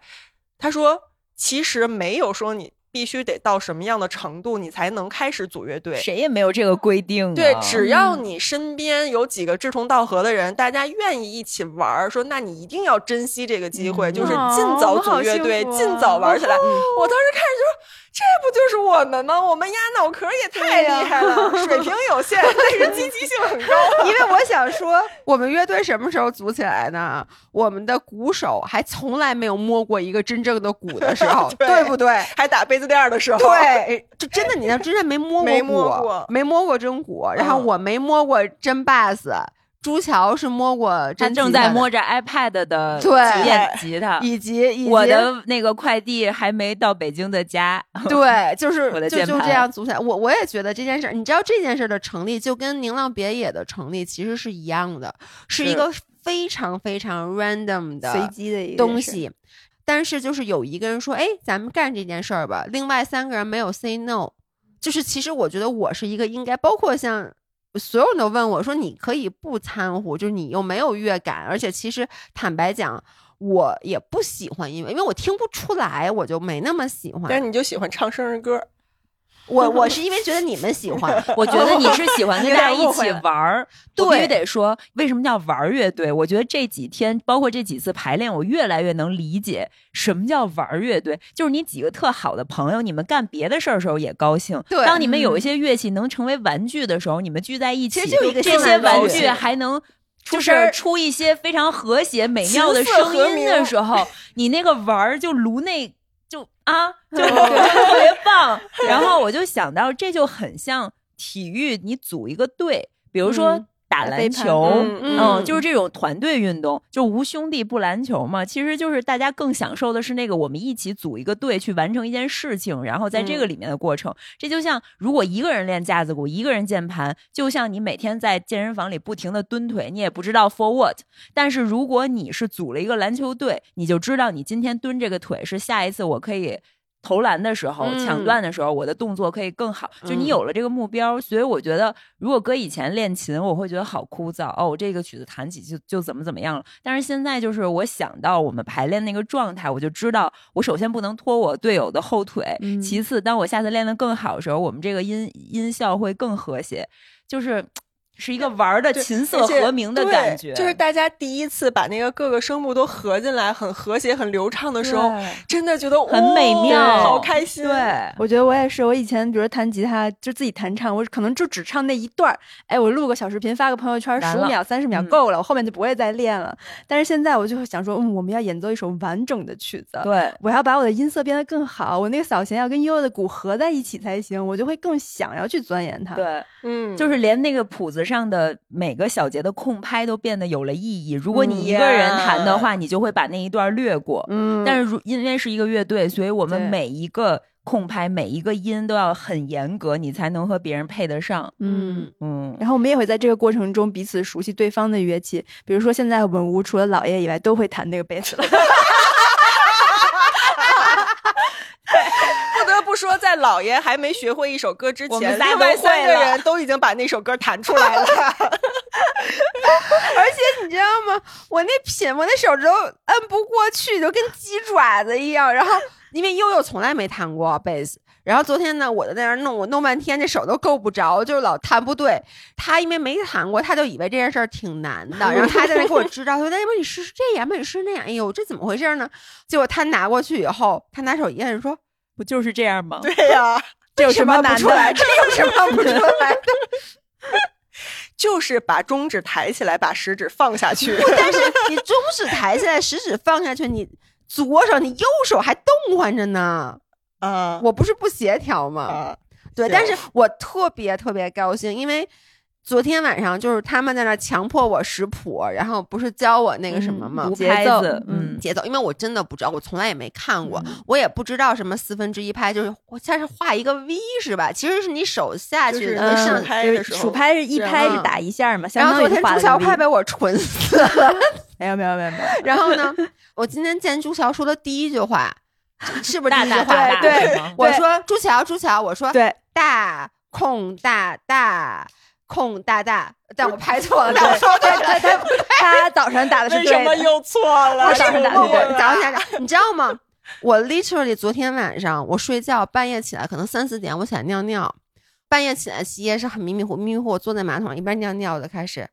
他说，其实没有说你必须得到什么样的程度，你才能开始组乐队。谁也没有这个规定、啊。对，只要你身边有几个志同道合的人，大家愿意一起玩儿，说那你一定要珍惜这个机会，嗯就是哦尽早组乐队，尽早玩起来。我当时看着就说，这不就是我们吗？我们压脑壳也太厉害了，水平有限，但是积极性很高。因为我想说，我们乐队什么时候组起来呢？我们的鼓手还从来没有摸过一个真正的鼓的时候，对对不对？还打杯子垫儿的时候，对，就真的，你那真的没摸过没鼓，摸过没摸过真鼓，然后嗯我没摸过真 bass，朱桥是摸过他真正在摸着 iPad 的对电吉他，以及以及我的那个快递还没到北京的家。对，就是 我的就就这样组起来。我我也觉得这件事儿，你知道这件事儿的成立，就跟《宁浪别野》的成立其实是一样的，是一个非常非常 random 的随机的一个，东西。但是就是有一个人说，哎，咱们干这件事儿吧。另外三个人没有 say no，就是其实我觉得我是一个应该，包括像所有人都问我说，你可以不掺和，就是你又没有乐感，而且其实坦白讲，我也不喜欢音乐，因为我听不出来，我就没那么喜欢。但是你就喜欢唱生日歌，我我是因为觉得你们喜欢，我觉得你是喜欢跟大家一起玩儿。对必须得说，为什么叫玩儿乐队？我觉得这几天，包括这几次排练，我越来越能理解什么叫玩儿乐队。就是你几个特好的朋友，你们干别的事儿的时候也高兴。对当你们有一些乐器能成为玩具的时候，你们聚在一起，其实就一个这些玩具还能。就是出一些非常和谐美妙的声音的时候，你那个玩儿就颅内就啊，就 就特别棒。然后我就想到，这就很像体育，你组一个队，比如说嗯打篮球，嗯嗯，嗯就是这种团队运动，就无兄弟不篮球嘛。其实就是大家更享受的是那个我们一起组一个队去完成一件事情，然后在这个里面的过程。这就像如果一个人练架子鼓，一个人键盘，就像你每天在健身房里不停的蹲腿，你也不知道 for what。但是如果你是组了一个篮球队，你就知道你今天蹲这个腿是下一次我可以。投篮的时候，嗯。抢断的时候，我的动作可以更好。就你嗯。有了这个目标，所以我觉得，如果搁以前练琴，我会觉得好枯燥。哦，我这个曲子弹起就就怎么怎么样了。但是现在就是我想到我们排练那个状态，我就知道，我首先不能拖我队友的后腿，嗯。其次，当我下次练得更好的时候，我们这个音音效会更和谐，就是是一个玩的琴瑟和鸣的感觉，就是大家第一次把那个各个声部都合进来，很和谐、很流畅的时候，真的觉得很美哇妙，好开心。对。我觉得我也是，我以前比如弹吉他就自己弹唱，我可能就只唱那一段儿，哎，我录个小视频发个朋友圈，十五秒、三十秒嗯够了，我后面就不会再练了。但是现在我就会想说，嗯，我们要演奏一首完整的曲子，对，我要把我的音色变得更好，我那个扫弦要跟悠悠的鼓合在一起才行，我就会更想要去钻研它。，对，嗯，就是连那个谱子上的每个小节的空拍都变得有了意义。如果你嗯一个人弹的话，你就会把那一段略过。嗯，但是如因为是一个乐队，所以我们每一个空拍、每一个音都要很严格，你才能和别人配得上。嗯。嗯，然后我们也会在这个过程中彼此熟悉对方的乐器，比如说现在我们屋除了姥爷以外都会弹那个贝斯了。不得不说，在姥爷还没学会一首歌之前，另外三个人都已经把那首歌弹出来了。而且你知道吗？我那品，我那手指头摁不过去，就跟鸡爪子一样。然后因为悠悠从来没弹过贝斯，然后昨天呢，我就在那儿弄，我弄半天，这手都够不着，就是老弹不对。他因为没弹过，他就以为这件事儿挺难的，然后他在那给我支招，说：“那要不你试试这样，要不你试试那样。”哎呦，这怎么回事呢？结果他拿过去以后，他拿手一摁，说不就是这样吗？对呀、这有什么不难出来？的？这有什么不出来的？就是把中指抬起来，把食指放下去。但是你中指抬起来，食指放下去，你左手你右手还动换着呢。啊我不是不协调吗？啊，对，但是我特别特别高兴，因为昨天晚上就是他们在那强迫我识谱，然后不是教我那个什么吗？读节奏，嗯嗯，节奏，因为我真的不知道，我从来也没看过，嗯我也不知道什么四分之一拍，就是我像是画一个 V 是吧？其实是你手下去就是的嗯上数拍就是的时候数拍是一拍是嗯打一下嘛，然后昨天朱桥快被我蠢死了。没有没有没有没有，然后呢，我今天见朱桥说的第一句话，是不是第大句话？对我说朱桥，朱桥，我说对，大空大大空大大，但我拍错了，但我说对对对，他早上打的是为对的，什么又错了？不是是我我早上起来，你知道吗？我 literally 昨天晚上我睡觉，半夜起来可能三四点，我起来尿尿，半夜起来洗也是很迷迷糊迷迷糊，我坐在马桶上一边尿尿，我就开始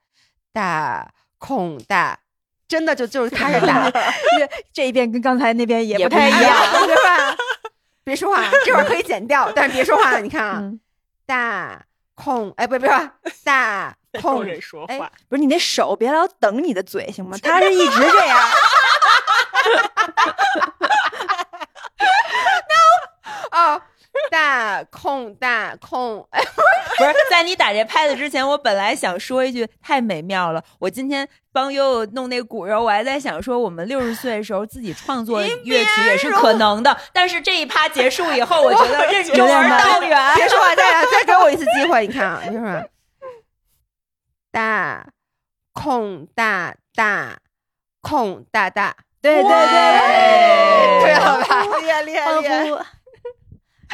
大空大，真的就就是开始打，这这一遍跟刚才那边也也不太一样。对吧？别说话，这会儿可以剪掉，但是别说话，你看啊，嗯，大空，哎，不不不，大 空后人说哎话，不是你那手别老等你的嘴行吗？他是一直这样。哦，大空大空，哎，不是在你打这拍子之前，我本来想说一句太美妙了。我今天帮悠悠弄那鼓，然后我还在想说，我们六十岁的时候自己创作乐曲也是可能的。但是这一趴结束以后，我觉得任重而道远。别说话，再来再给我一次机会，你看啊，你说大空大大空大大，对对对对，了吧？厉害厉害欢厉害！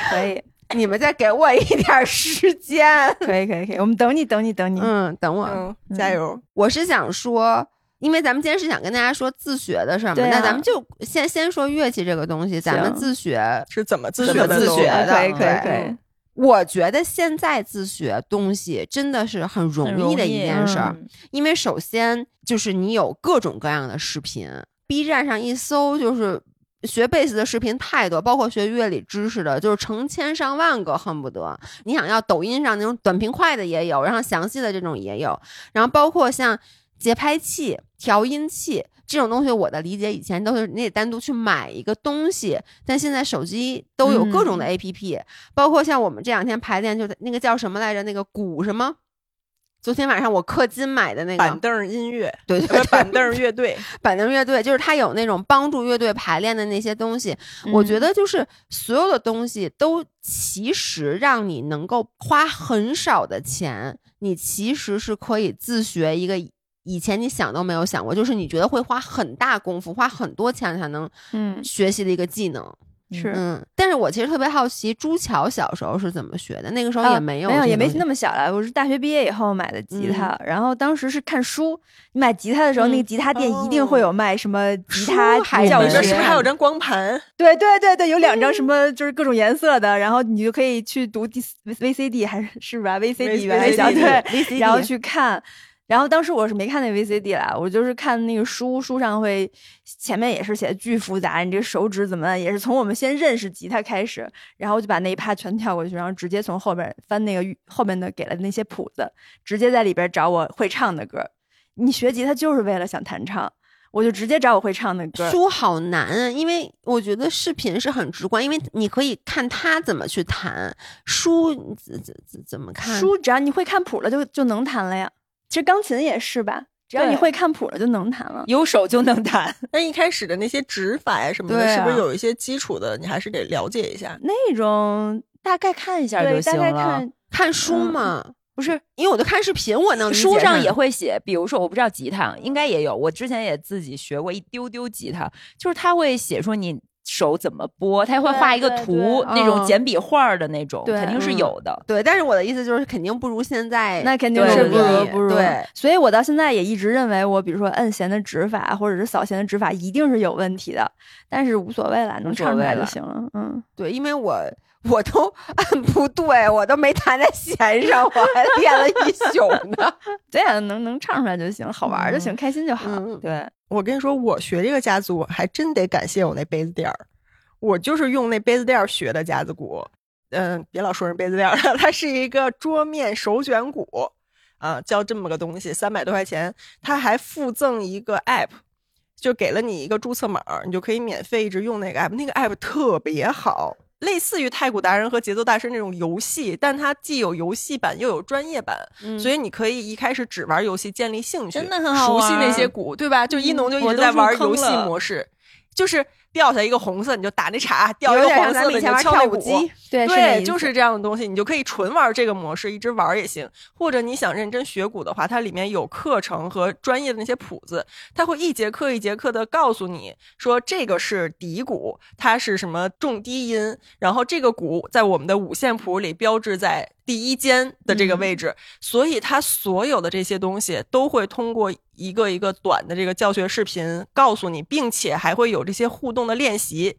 呼，可以 你们再给我一点时间，可以可以可以，我们等你等你等你。嗯，等我，嗯，加油！我是想说。因为咱们今天是想跟大家说自学的事儿嘛，啊那咱们就先先说乐器这个东西，咱们自学是怎么自学的？自学的可以可以对可以。我觉得现在自学东西真的是很容易的一件事儿，嗯因为首先就是你有各种各样的视频，B 站上一搜就是学贝斯的视频太多，包括学乐理知识的，就是成千上万个，恨不得你想要抖音上那种短平快的也有，然后详细的这种也有，然后包括像节拍器、调音器。这种东西，我的理解以前都是你得单独去买一个东西，但现在手机都有各种的 APP，、包括像我们这两天排练，就那个叫什么来着？那个鼓什么？昨天晚上我氪金买的那个板凳音乐，对对板凳乐队，板凳乐队，就是它有那种帮助乐队排练的那些东西。嗯我觉得就是所有的东西都其实让你能够花很少的钱，你其实是可以自学一个。以前你想都没有想过，就是你觉得会花很大功夫、花很多钱才能嗯，学习的一个技能。是。嗯，但是我其实特别好奇，朱乔小时候是怎么学的？那个时候啊也没有、没有，也没那么么小了。我是大学毕业以后买的吉他，嗯然后当时是看书。你买吉他的时候，嗯那个吉他店一定会有卖什么吉他教里边是不是还有张光盘？对对对对，有两张什么就是各种颜色的，然后你就可以去读 D VCD 还是是吧 VCD 原来对，VCD 然后去看。然后当时我是没看那 VCD 了，我就是看那个书，书上会前面也是写的巨复杂，你这手指怎么，也是从我们先认识吉他开始，然后我就把那一趴全跳过去，然后直接从后边翻那个后面的给了那些谱子，直接在里边找我会唱的歌。你学吉他就是为了想弹唱，我就直接找我会唱的歌。书好难啊，因为我觉得视频是很直观，因为你可以看他怎么去弹，书你怎怎怎怎么看？书只要你会看谱了就，就能弹了呀。其实钢琴也是吧，只要你会看谱了就能弹了。有手就能弹。那一开始的那些指法呀什么的，是不是有一些基础的？你还是得了解一下。那种大概看一下对，就行大概了。看看书嘛，不是因为我都看视频，我能理解书上也会写，比如说我不知道吉他应该也有，我之前也自己学过一丢丢吉他，就是他会写说你手怎么拨，他会画一个图，那种嗯简笔画的那种，肯定是嗯有的。对，但是我的意思就是肯定不如现在那肯定是不如不如。对，所以我到现在也一直认为，我比如说摁弦的指法或者是扫弦的指法一定是有问题的，但是无所谓了，能唱出来就行了。嗯，对，因为我我都按不对，我都没弹在弦上，我还练了一宿呢。这样，能能唱出来就行，好玩儿就行，开心就好。嗯，对，我跟你说，我学这个架子鼓还真得感谢我那杯子垫儿，我就是用那杯子垫儿学的架子鼓。嗯，别老说人杯子垫儿了，它是一个桌面手卷鼓啊，叫这么个东西，三百多块钱。它还附赠一个 app，就给了你一个注册码，你就可以免费一直用那个 app。那个 app 特别好，类似于太鼓达人和节奏大师那种游戏，但它既有游戏版又有专业版，所以你可以一开始只玩游戏建立兴趣，真的很好熟悉那些鼓，对吧？就一农就一直在玩游戏模式，就是掉下一个红色你就打那叉，掉一个点像咱们以黄色的你就敲那鼓。对，就是这样的东西，你就可以纯玩这个模式，一直玩也行。或者你想认真学鼓的话，它里面有课程和专业的那些谱子，它会一节课一节课的告诉你说这个是底鼓，它是什么重低音，然后这个鼓在我们的五线谱里标志在第一间的这个位置，所以它所有的这些东西都会通过一个一个短的这个教学视频告诉你，并且还会有这些互动的练习。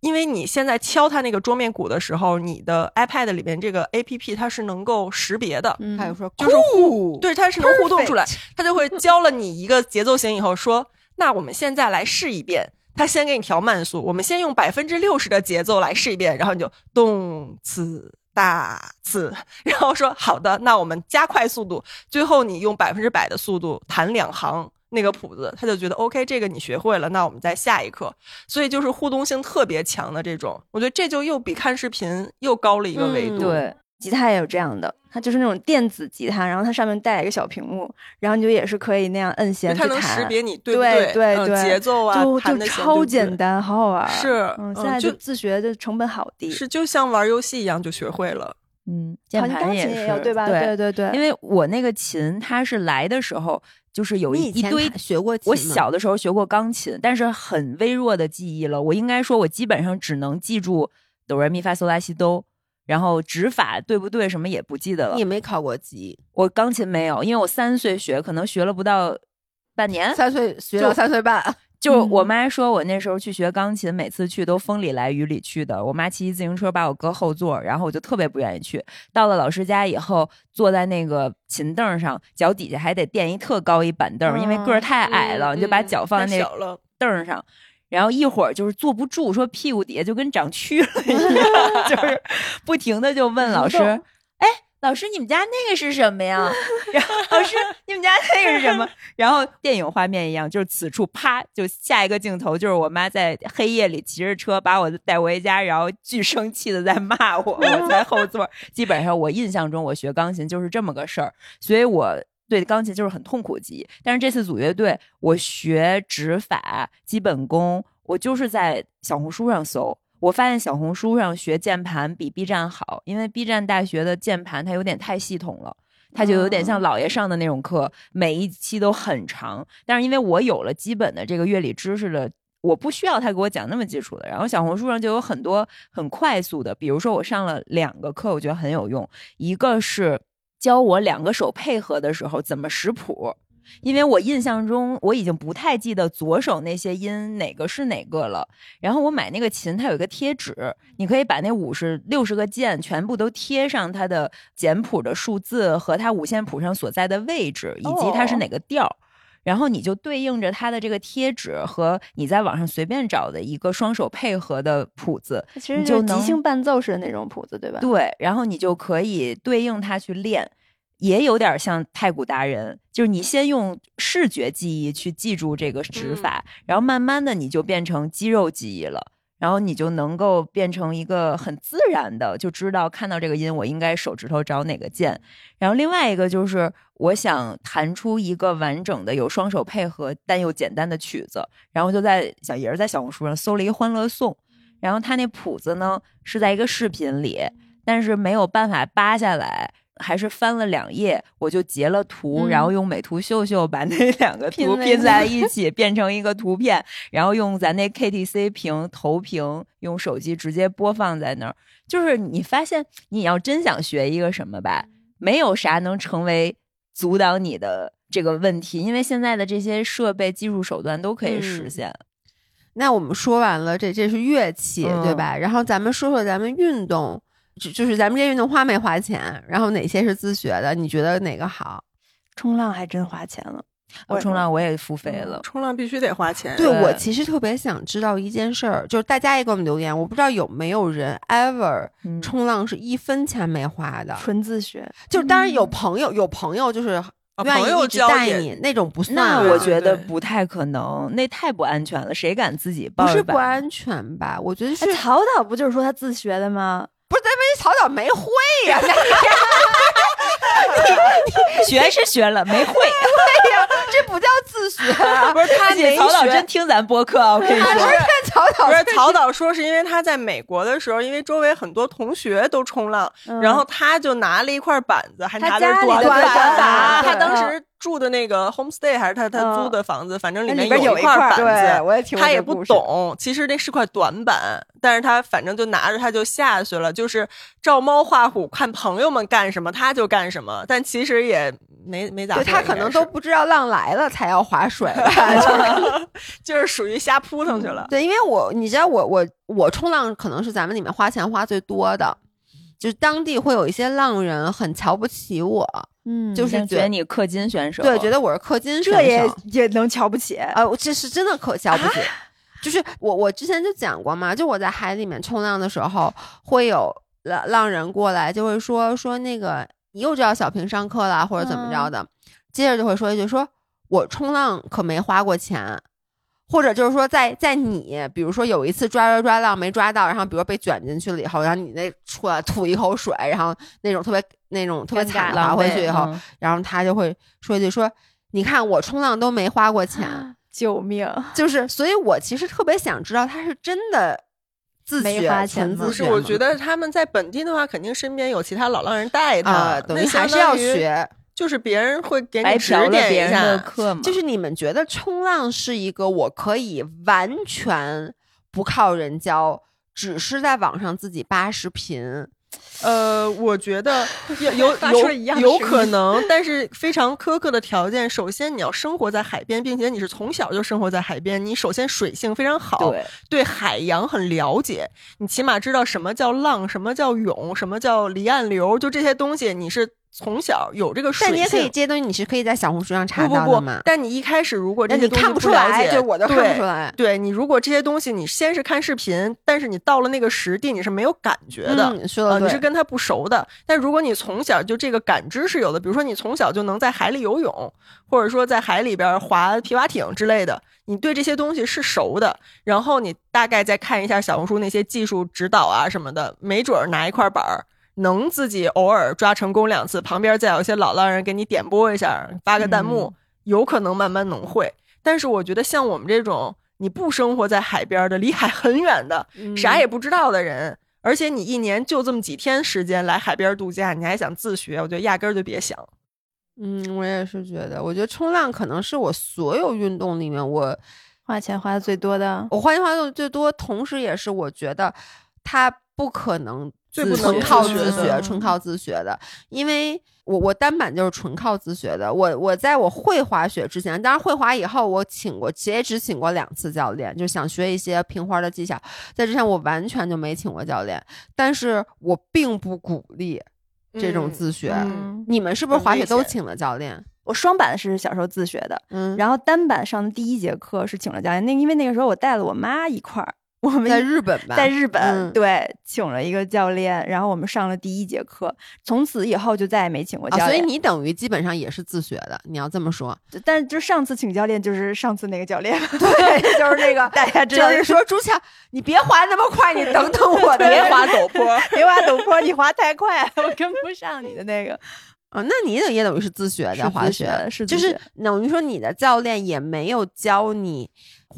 因为你现在敲它那个桌面鼓的时候，你的 iPad 里面这个 APP 它是能够识别的，嗯还有说就是互，对，它是能互动出来，它就会教了你一个节奏型以后说，那我们现在来试一遍。它先给你调慢速，我们先用百分之六十的节奏来试一遍，然后你就动次大次，然后说好的，那我们加快速度，最后你用百分之百的速度弹两行那个谱子，他就觉得 OK，这个你学会了，那我们在下一课。所以就是互动性特别强的这种，我觉得这就又比看视频又高了一个维度。对，吉他也有这样的，它就是那种电子吉他，然后它上面带一个小屏幕，然后你就也是可以那样摁弦它能识，别你对不对对节奏啊，就就超对对简单，好好玩儿。是现在就自学的成本好低。是就像玩游戏一样就学会了。嗯，好像键盘也钢琴也有是对吧？对对对，因为我那个琴，它是来的时候就是有一堆学过我小的时候学过钢琴，但是很微弱的记忆了。我应该说，我基本上只能记住哆来咪发嗦拉西哆，然后指法对不对什么也不记得了你也。没考过级，我钢琴没有，因为我三岁学，可能学了不到半年。三岁学到就三岁半，就嗯我妈说，我那时候去学钢琴，每次去都风里来雨里去的。我妈骑自行车把我搁后座，然后我就特别不愿意去。到了老师家以后，坐在那个琴凳上，脚底下还得垫一特高一板凳，因为个儿太矮了，你就把脚放在那凳儿上，然后一会儿就是坐不住，说屁股底下就跟长蛆了一样，就是不停的就问老师，哎，老师你们家那个是什么呀？然后 老师你们家那个是什么？然后电影画面一样，就是此处啪，就下一个镜头就是我妈在黑夜里骑着车把我带回家，然后巨生气的在骂我，我在后座。基本上我印象中我学钢琴就是这么个事儿，所以我对钢琴就是很痛苦的记忆。但是这次组乐队，我学指法、基本功，我就是在小红书上搜。我发现小红书上学键盘比 B 站好，因为 B 站大学的键盘它有点太系统了，它就有点像姥爷上的那种课，每一期都很长。但是因为我有了基本的这个乐理知识的，我不需要他给我讲那么基础的。然后小红书上就有很多很快速的，比如说我上了两个课，我觉得很有用，一个是教我两个手配合的时候怎么识谱。因为我印象中我已经不太记得左手那些音哪个是哪个了。然后我买那个琴，它有一个贴纸，你可以把那五十六十个键全部都贴上它的简谱的数字和它五线谱上所在的位置，以及它是哪个调儿。然后你就对应着它的这个贴纸和你在网上随便找的一个双手配合的谱子，其实你就即兴伴奏式的那种谱子，对吧？对，然后你就可以对应它去练，也有点像太古达人，就是你先用视觉记忆去记住这个指法，然后慢慢的你就变成肌肉记忆了。然后你就能够变成一个很自然的，就知道看到这个音，我应该手指头找哪个键。然后另外一个就是，我想弹出一个完整的有双手配合但又简单的曲子，然后就在小也是在小红书上搜了一个《欢乐颂》，然后他那谱子呢是在一个视频里，但是没有办法扒下来，还是翻了两页，我就截了图，嗯然后用美图秀秀把那 两个图拼在一起，变成一个图片，然后用咱那 KTC 屏投屏，用手机直接播放在那儿。就是你发现，你要真想学一个什么吧，没有啥能成为阻挡你的这个问题，因为现在的这些设备、技术手段都可以实嗯现。那我们说完了，这这是乐器，嗯对吧？然后咱们说说咱们运动，就就是咱们这运动花没花钱？然后哪些是自学的？你觉得哪个好？冲浪还真花钱了。我冲浪我也付费了，冲浪必须得花钱。对对我其实特别想知道一件事儿，就是大家也给我们留言，我不知道有没有人 ever 嗯冲浪是一分钱没花的，纯自学，就是当然有朋友，有朋友就是啊朋友愿意一直带你那种不算那啊，我觉得不太可能，那太不安全了，谁敢自己报不是不安全吧？我觉得是哎，曹导不就是说他自学的吗？咱们草草没会呀、学是学了，没会。这不叫自学啊，不是他没曹导学真听咱播客啊，我跟你说。他是看曹导不是曹导说是因为他在美国的时候，因为周围很多同学都冲浪，嗯。然后他就拿了一块板子，还他拿的是家里的短短板。他当时住的那个 homestay 还是他他嗯租的房子，反正里面有一块板子。对我也听他也不懂，其实那是块短板，但是他反正就拿着他就下去了，就是照猫画虎，看朋友们干什么他就干什么，但其实也没没咋他可能都不知道浪来了才要划水吧，就是 就是属于瞎扑腾去了。对，因为我你知道我我我冲浪可能是咱们里面花钱花最多的，就是当地会有一些浪人很瞧不起我，嗯就是觉得你氪金选手，对，觉得我是氪金选这也也能瞧不起。啊，我这是真的可瞧不起。就是我我之前就讲过嘛，就我在海里面冲浪的时候，会有浪浪人过来，就会说说那个你又知道小平上课了，或者怎么着的，接着就会说一句说，我冲浪可没花过钱。或者就是说在，在你比如说有一次抓抓抓浪没抓到，然后比如被卷进去了以后，然后你那出来吐一口水，然后那种特别那种特别惨的划浪费回去以后，嗯然后他就会说一句说，你看我冲浪都没花过钱，救命！就是，所以我其实特别想知道他是真的自没学花钱吗不是，纯自学我觉得他们在本地的话，肯定身边有其他老浪人带他，啊，等于那还是要，学。就是别人会给你指点一下。课嘛，就是你们觉得冲浪是一个我可以完全不靠人教，只是在网上自己扒视频，呃，我觉得 有有有有可能，但是非常苛刻的条件。首先，你要生活在海边，并且你是从小就生活在海边，你首先水性非常好，对，对海洋很了解，你起码知道什么叫浪，什么叫涌，什么叫离岸流，就这些东西你是从小有这个水性。但你也可以这些东西，你是可以在小红书上查不不不到的嘛，？但你一开始如果这些东西看不出来，了解，就我都看对不出来。对你，如果这些东西你先是看视频，但是你到了那个实地你是没有感觉的，嗯说的啊，你是跟他不熟的。但如果你从小就这个感知是有的，比如说你从小就能在海里游泳，或者说在海里边划皮划艇之类的，你对这些东西是熟的，然后你大概再看一下小红书那些技术指导啊什么的，没准儿拿一块板儿。能自己偶尔抓成功两次，旁边再有一些老浪人给你点播一下，发个弹幕，有可能慢慢能会。但是我觉得像我们这种你不生活在海边的，离海很远的，嗯啥也不知道的人，而且你一年就这么几天时间来海边度假，你还想自学，我觉得压根儿就别想。嗯，我也是觉得，我觉得冲浪可能是我所有运动里面我花钱花的最多的，我花钱花的最多，同时也是我觉得它不可能自最不能纯靠自学纯靠自学的，因为我我单板就是纯靠自学的。我我在我会滑雪之前，当然会滑以后，我请过，也只请过两次教练，就想学一些平花的技巧。在之前我完全就没请过教练，但是我并不鼓励这种嗯自学。嗯你们是不是滑雪都请了教练？我双板是小时候自学的，嗯，然后单板上的第一节课是请了教练，那因为那个时候我带了我妈一块儿，我们在日本吧，在日本、嗯对请了一个教练，然后我们上了第一节课，从此以后就再也没请过教练，所。以你等于基本上也是自学的，你要这么说。但是就上次请教练就是上次那个教练，对，就是那个，大家知道就是说朱强，你别滑那么快，你等等我，别滑陡坡，别滑陡坡，你滑太快了，我跟不上你的那个。啊，那你等也等于是自学的滑雪是就是等于说你的教练也没有教你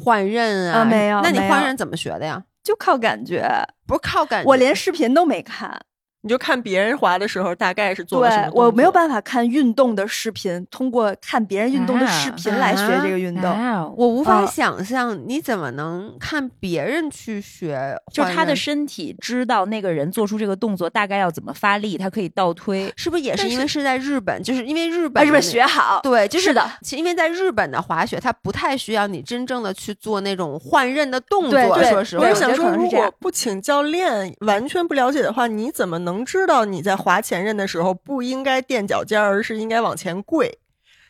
换刃啊，啊没有那你换刃怎么学的呀？就靠感觉，不是靠感觉，我连视频都没看。你就看别人滑的时候大概是做了什么。对我没有办法看运动的视频，通过看别人运动的视频来学这个运动。哦我无法啊想象你怎么能看别人去学就是他的身体知道那个人做出这个动作大概要怎么发力，他可以倒推。是不是也是因为是在日本，就是因为日本啊，日本学好，对，就是是的，其因为在日本的滑雪，它不太需要你真正的去做那种换刃的动作。对对说实话，我是想说，如果不请教练，完全不了解的话，你怎么能知道你在滑前刃的时候不应该垫脚尖，而是应该往前跪？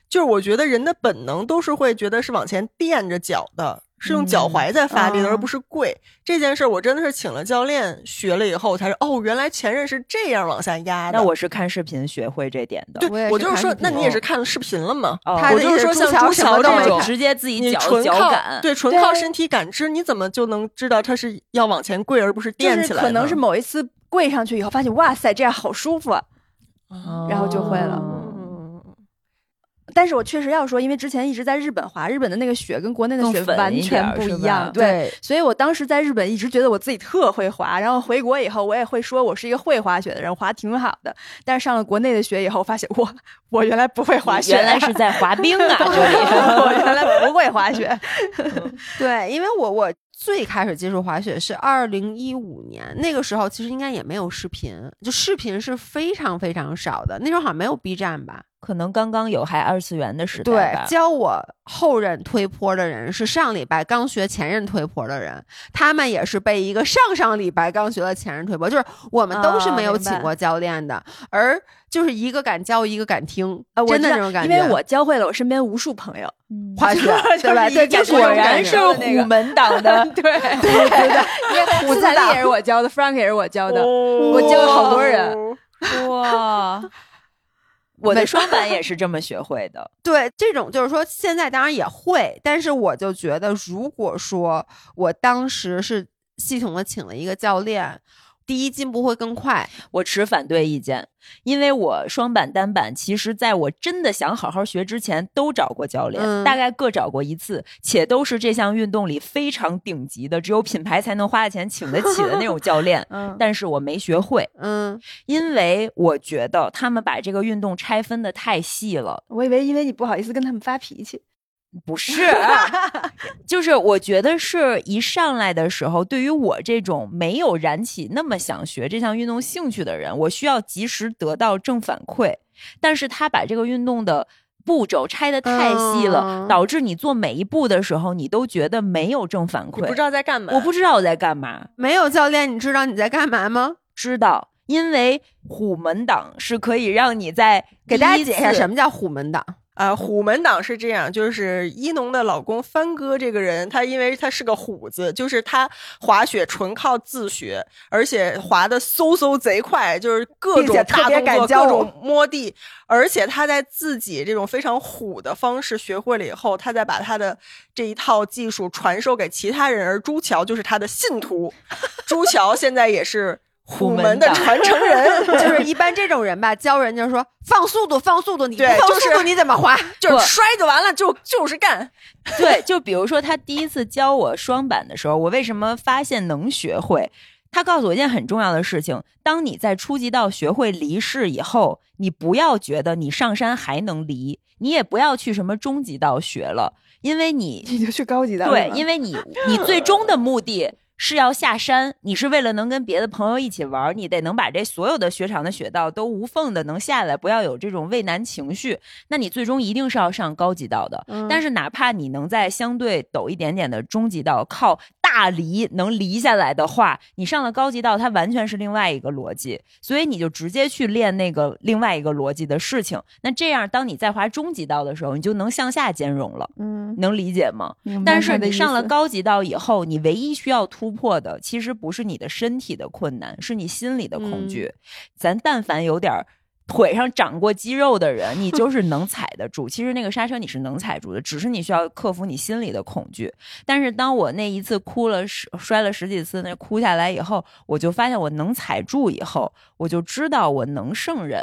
就是我觉得人的本能都是会觉得是往前垫着脚的，是用脚踝在发力的，嗯而不是跪。这件事儿我真的是请了教练学了以后，才是哦，原来前任是这样往下压的。那我是看视频学会这点的。对我我就是说那你也是看视频了吗？哦我就是说像朱乔什么朱乔这种直接自己你脚纯靠脚感，对纯靠身体感知，你怎么就能知道他是要往前跪而不是垫起来？可能是某一次跪上去以后，发现哇塞，这样好舒服啊。然后就会了嗯，但是我确实要说，因为之前一直在日本滑，日本的那个雪跟国内的雪完全不一样，对。所以我当时在日本一直觉得我自己特会滑，然后回国以后我也会说我是一个会滑雪的人，滑挺好的。但是上了国内的雪以后，发现我我原来不会滑雪，原来是在滑冰啊！这里我原来不会滑雪。对，因为我我最开始接触滑雪是二零一五年，那个时候其实应该也没有视频，就视频是非常非常少的，那时候好像没有 B 站吧？可能刚刚有还二次元的时代对，。教我后任推坡的人是上礼拜刚学前任推坡的人，他们也是被一个上上礼拜刚学了前任推坡，就是我们都是啊没有请过教练的，而就是一个敢教，一个敢听，呃，真的知道这种感觉。因为我教会了我身边无数朋友，嗯滑雪就是对吧？对，果然是虎门党的，对对对对，因为虎子党斯坦利也是我教的，Frank 也是我教的。我我教了好多人哇！我的双板也是这么学会的。对，这种就是说，现在当然也会，但是我就觉得，如果说我当时是系统的请了一个教练，第一进步会更快。我持反对意见，因为我双板单板，其实在我真的想好好学之前，都找过教练，嗯大概各找过一次，且都是这项运动里非常顶级的，只有品牌才能花的钱请得起的那种教练。嗯，但是我没学会，嗯，因为我觉得他们把这个运动拆分的太细了。我以为因为你不好意思跟他们发脾气，不是，就是我觉得是一上来的时候，对于我这种没有燃起那么想学这项运动兴趣的人，我需要及时得到正反馈。但是他把这个运动的步骤拆的太细了，嗯导致你做每一步的时候，你都觉得没有正反馈。你不知道在干嘛。我不知道我在干嘛。没有教练，你知道你在干嘛吗？知道，因为虎门党是可以让你在给大家第一解释一下什么叫虎门党。啊，虎门党是这样，就是一农的老公帆哥这个人，他因为他是个虎子，就是他滑雪纯靠自学，而且滑的嗖嗖贼快，就是各种大动作、各种摸地，而且他在自己这种非常虎的方式学会了以后，他再把他的这一套技术传授给其他人，而朱桥就是他的信徒，朱桥现在也是虎虎门门的传承人，就是 一般这种人吧，教人就是说放速度，放速度，你放速度你怎么滑？就是摔就完了，就就是干。对，就比如说他第一次教我双板的时候，我为什么发现能学会？他告诉我一件很重要的事情：当你在初级道学会离式以后，你不要觉得你上山还能离，你也不要去什么中级道学了，因为你你就去高级道对，因为你你最终的目的是要下山，你是为了能跟别的朋友一起玩儿，你得能把这所有的雪场的雪道都无缝的能下来，不要有这种畏难情绪。那你最终一定是要上高级道的。嗯但是哪怕你能在相对陡一点点的中级道靠大离能离下来的话，你上了高级道，它完全是另外一个逻辑，所以你就直接去练那个另外一个逻辑的事情。那这样，当你在滑中级道的时候，你就能向下兼容了，嗯，能理解吗？但是你上了高级道以后，你唯一需要突破的，其实不是你的身体的困难，是你心里的恐惧。咱但凡有点儿腿上长过肌肉的人，你就是能踩得住。其实那个刹车你是能踩住的，只是你需要克服你心里的恐惧。但是当我那一次哭了十摔了十几次，那哭下来以后，我就发现我能踩住以后，我就知道我能胜任。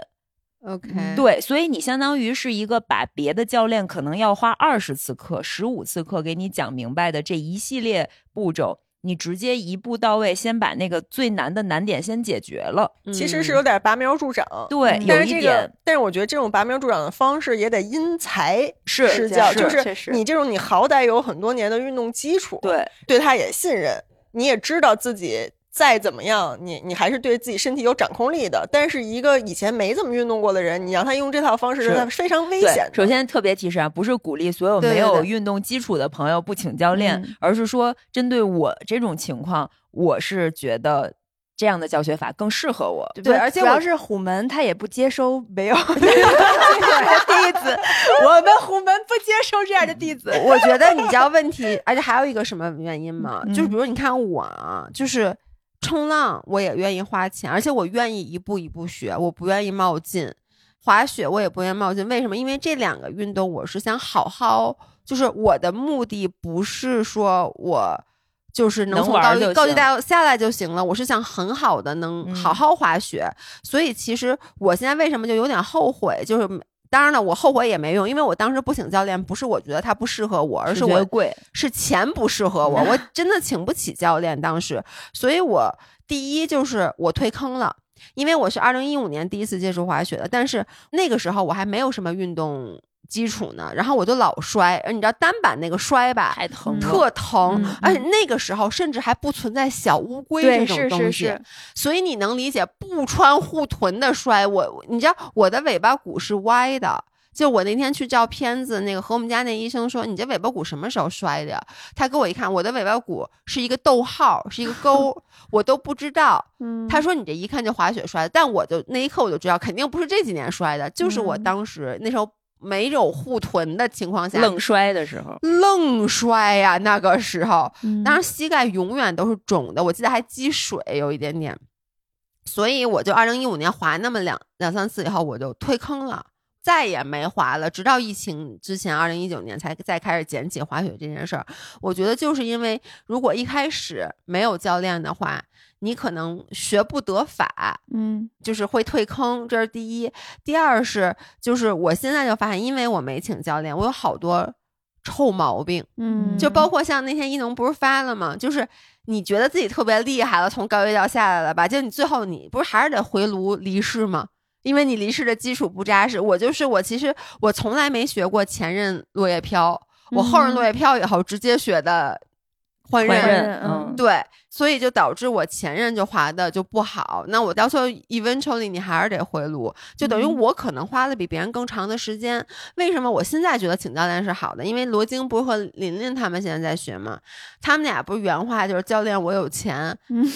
OK，对，所以你相当于是一个把别的教练可能要花二十次课、十五次课给你讲明白的这一系列步骤，你直接一步到位，先把那个最难的难点先解决了。其实是有点拔苗助长。对，有但是这个一点，但是我觉得这种拔苗助长的方式也得因材施教，就是你这种你好歹有很多年的运动基础，对对他也信任，你也知道自己再怎么样，你你还是对自己身体有掌控力的。但是一个以前没怎么运动过的人，你让他用这套方式，是非常危险的。首先特别提示啊，不是鼓励所有对对没有运动基础的朋友不请教练，嗯而是说针对我这种情况，我是觉得这样的教学法更适合我。对，而且我主要是虎门他也不接收没有弟子，我们虎门不接收这样的弟子。我觉得你知道问题，而且还有一个什么原因吗？嗯就是比如你看我啊，就是冲浪我也愿意花钱，而且我愿意一步一步学，我不愿意冒进。滑雪我也不愿意冒进，为什么？因为这两个运动我是想好好，就是我的目的不是说我。就是能能从高高级道下来就行了，我是想很好的能嗯好好滑雪，所以其实我现在为什么就有点后悔，就是当然了，我后悔也没用，因为我当时不请教练，不是我觉得他不适合我，而是我贵，是钱不适合我，我真的请不起教练当时，所以我第一就是我退坑了。因为我是二零一五年第一次接触滑雪的，但是那个时候我还没有什么运动基础呢，然后我就老摔，你知道单板那个摔吧，太疼了。特疼，嗯而且那个时候甚至还不存在小乌龟，这种东西，是是，所以你能理解不穿护臀的摔，我你知道我的尾巴骨是歪的。就我那天去照片子，那个和我们家那医生说：“你这尾巴骨什么时候摔的呀？”他给我一看，我的尾巴骨是一个逗号，是一个勾，我都不知道。嗯他说：“你这一看就滑雪摔的。”但我就那一刻我就知道，肯定不是这几年摔的，就是我嗯当时那时候没有护臀的情况下愣摔的时候，愣摔呀、那个时候，嗯当时膝盖永远都是肿的，我记得还积水有一点点，所以我就二零一五年滑那么两两三次以后，我就退坑了，再也没滑了。直到疫情之前，二零一九年才再开始捡起滑雪这件事儿。我觉得就是因为如果一开始没有教练的话，你可能学不得法，嗯就是会退坑，这是第一。第二是，就是我现在就发现，因为我没请教练，我有好多臭毛病，嗯，就包括像那天一农不是发了吗？就是你觉得自己特别厉害了，从高阶掉下来了吧？就你最后你不是还是得回炉离世吗？因为你离世的基础不扎实。我就是我，其实我从来没学过前任落叶飘。我后刃落叶飘以后直接学的换刃，换刃嗯嗯对，所以就导致我前任就滑的就不好。那我到时候 eventually 你还是得回炉，就等于嗯我可能花的比别人更长的时间。为什么我现在觉得请教练是好的？因为罗京不是和琳琳他们现在在学嘛，他们俩不是原话就是教练我有钱，嗯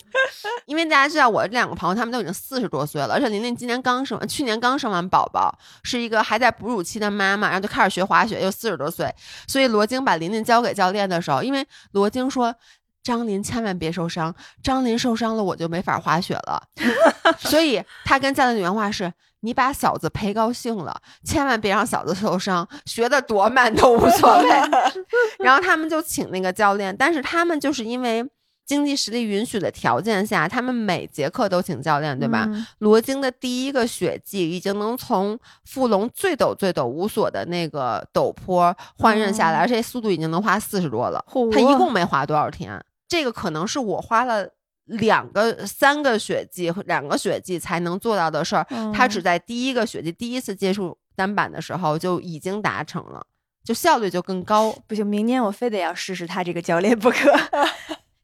因为大家知道我这两个朋友他们都已经四十多岁了，而且琳琳今年刚生完，去年刚生完宝宝，是一个还在哺乳期的妈妈，然后就开始学滑雪，又四十多岁，所以罗京把琳琳交给教练的时候，因为罗京说。张琳千万别受伤，张琳受伤了我就没法滑雪了。所以他跟教练的原话是：“你把嫂子陪高兴了，千万别让嫂子受伤，学的多慢都无所谓。”然后他们就请那个教练，但是他们就是因为经济实力允许的条件下，他们每节课都请教练，对吧？嗯罗京的第一个雪季已经能从富龙最陡最陡无索的那个陡坡换刃下来，哦而且速度已经能滑四十多了。嚯他一共没滑多少天，这个可能是我花了两个、三个雪季、两个雪季才能做到的事儿。他只嗯在第一个雪季第一次接触单板的时候就已经达成了，就效率就更高。不行，明年我非得要试试他这个教练不可。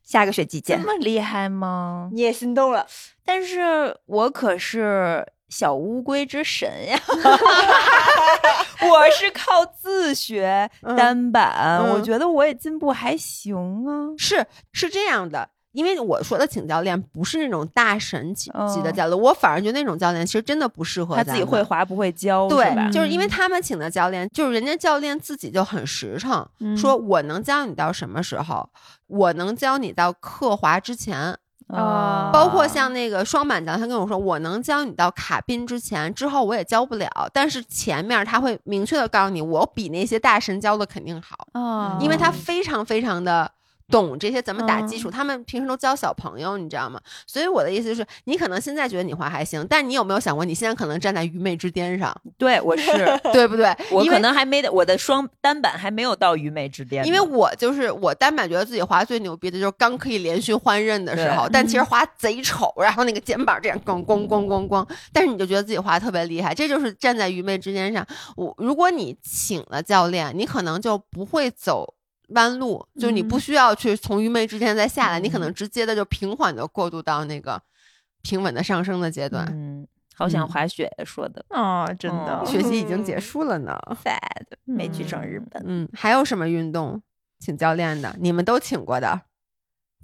下个雪季这，么厉害吗？你也心动了？但是我可是小乌龟之神呀！我是靠自学嗯单板，嗯我觉得我也进步还行啊。是是这样的。因为我说的请教练不是那种大神级级的哦教练，我反而觉得那种教练其实真的不适合他自己会滑不会教，对？就是因为嗯他们请的教练，就是人家教练自己就很实诚，说我能教你到什么时候，我能教你到刻滑之前，啊包括像那个双板教，他跟我说我能教你到卡宾之前，之后我也教不了，但是前面他会明确的告诉你，我比那些大神教的肯定好，啊因为他非常非常的。懂这些怎么打基嗯础，他们平时都教小朋友，你知道吗？所以我的意思就是，你可能现在觉得你滑还行，但你有没有想过，你现在可能站在愚昧之巅上，对我是，对不对？我可能还没我的双单板还没有到愚昧之巅，因为我就是我单板觉得自己滑最牛逼的，就是刚可以连续换刃的时候，但其实滑贼丑，然后那个肩膀这样咣咣咣咣咣，但是你就觉得自己滑特别厉害，这就是站在愚昧之巅上。我如果你请了教练，你可能就不会走。弯路就是你不需要去从愚昧之间再下来，你可能直接的就平缓的过渡到那个平稳的上升的阶段。嗯，好想嗯滑雪说的啊，真的哦学习已经结束了呢。sad，没去成日本。嗯，还有什么运动请教练的？你们都请过的？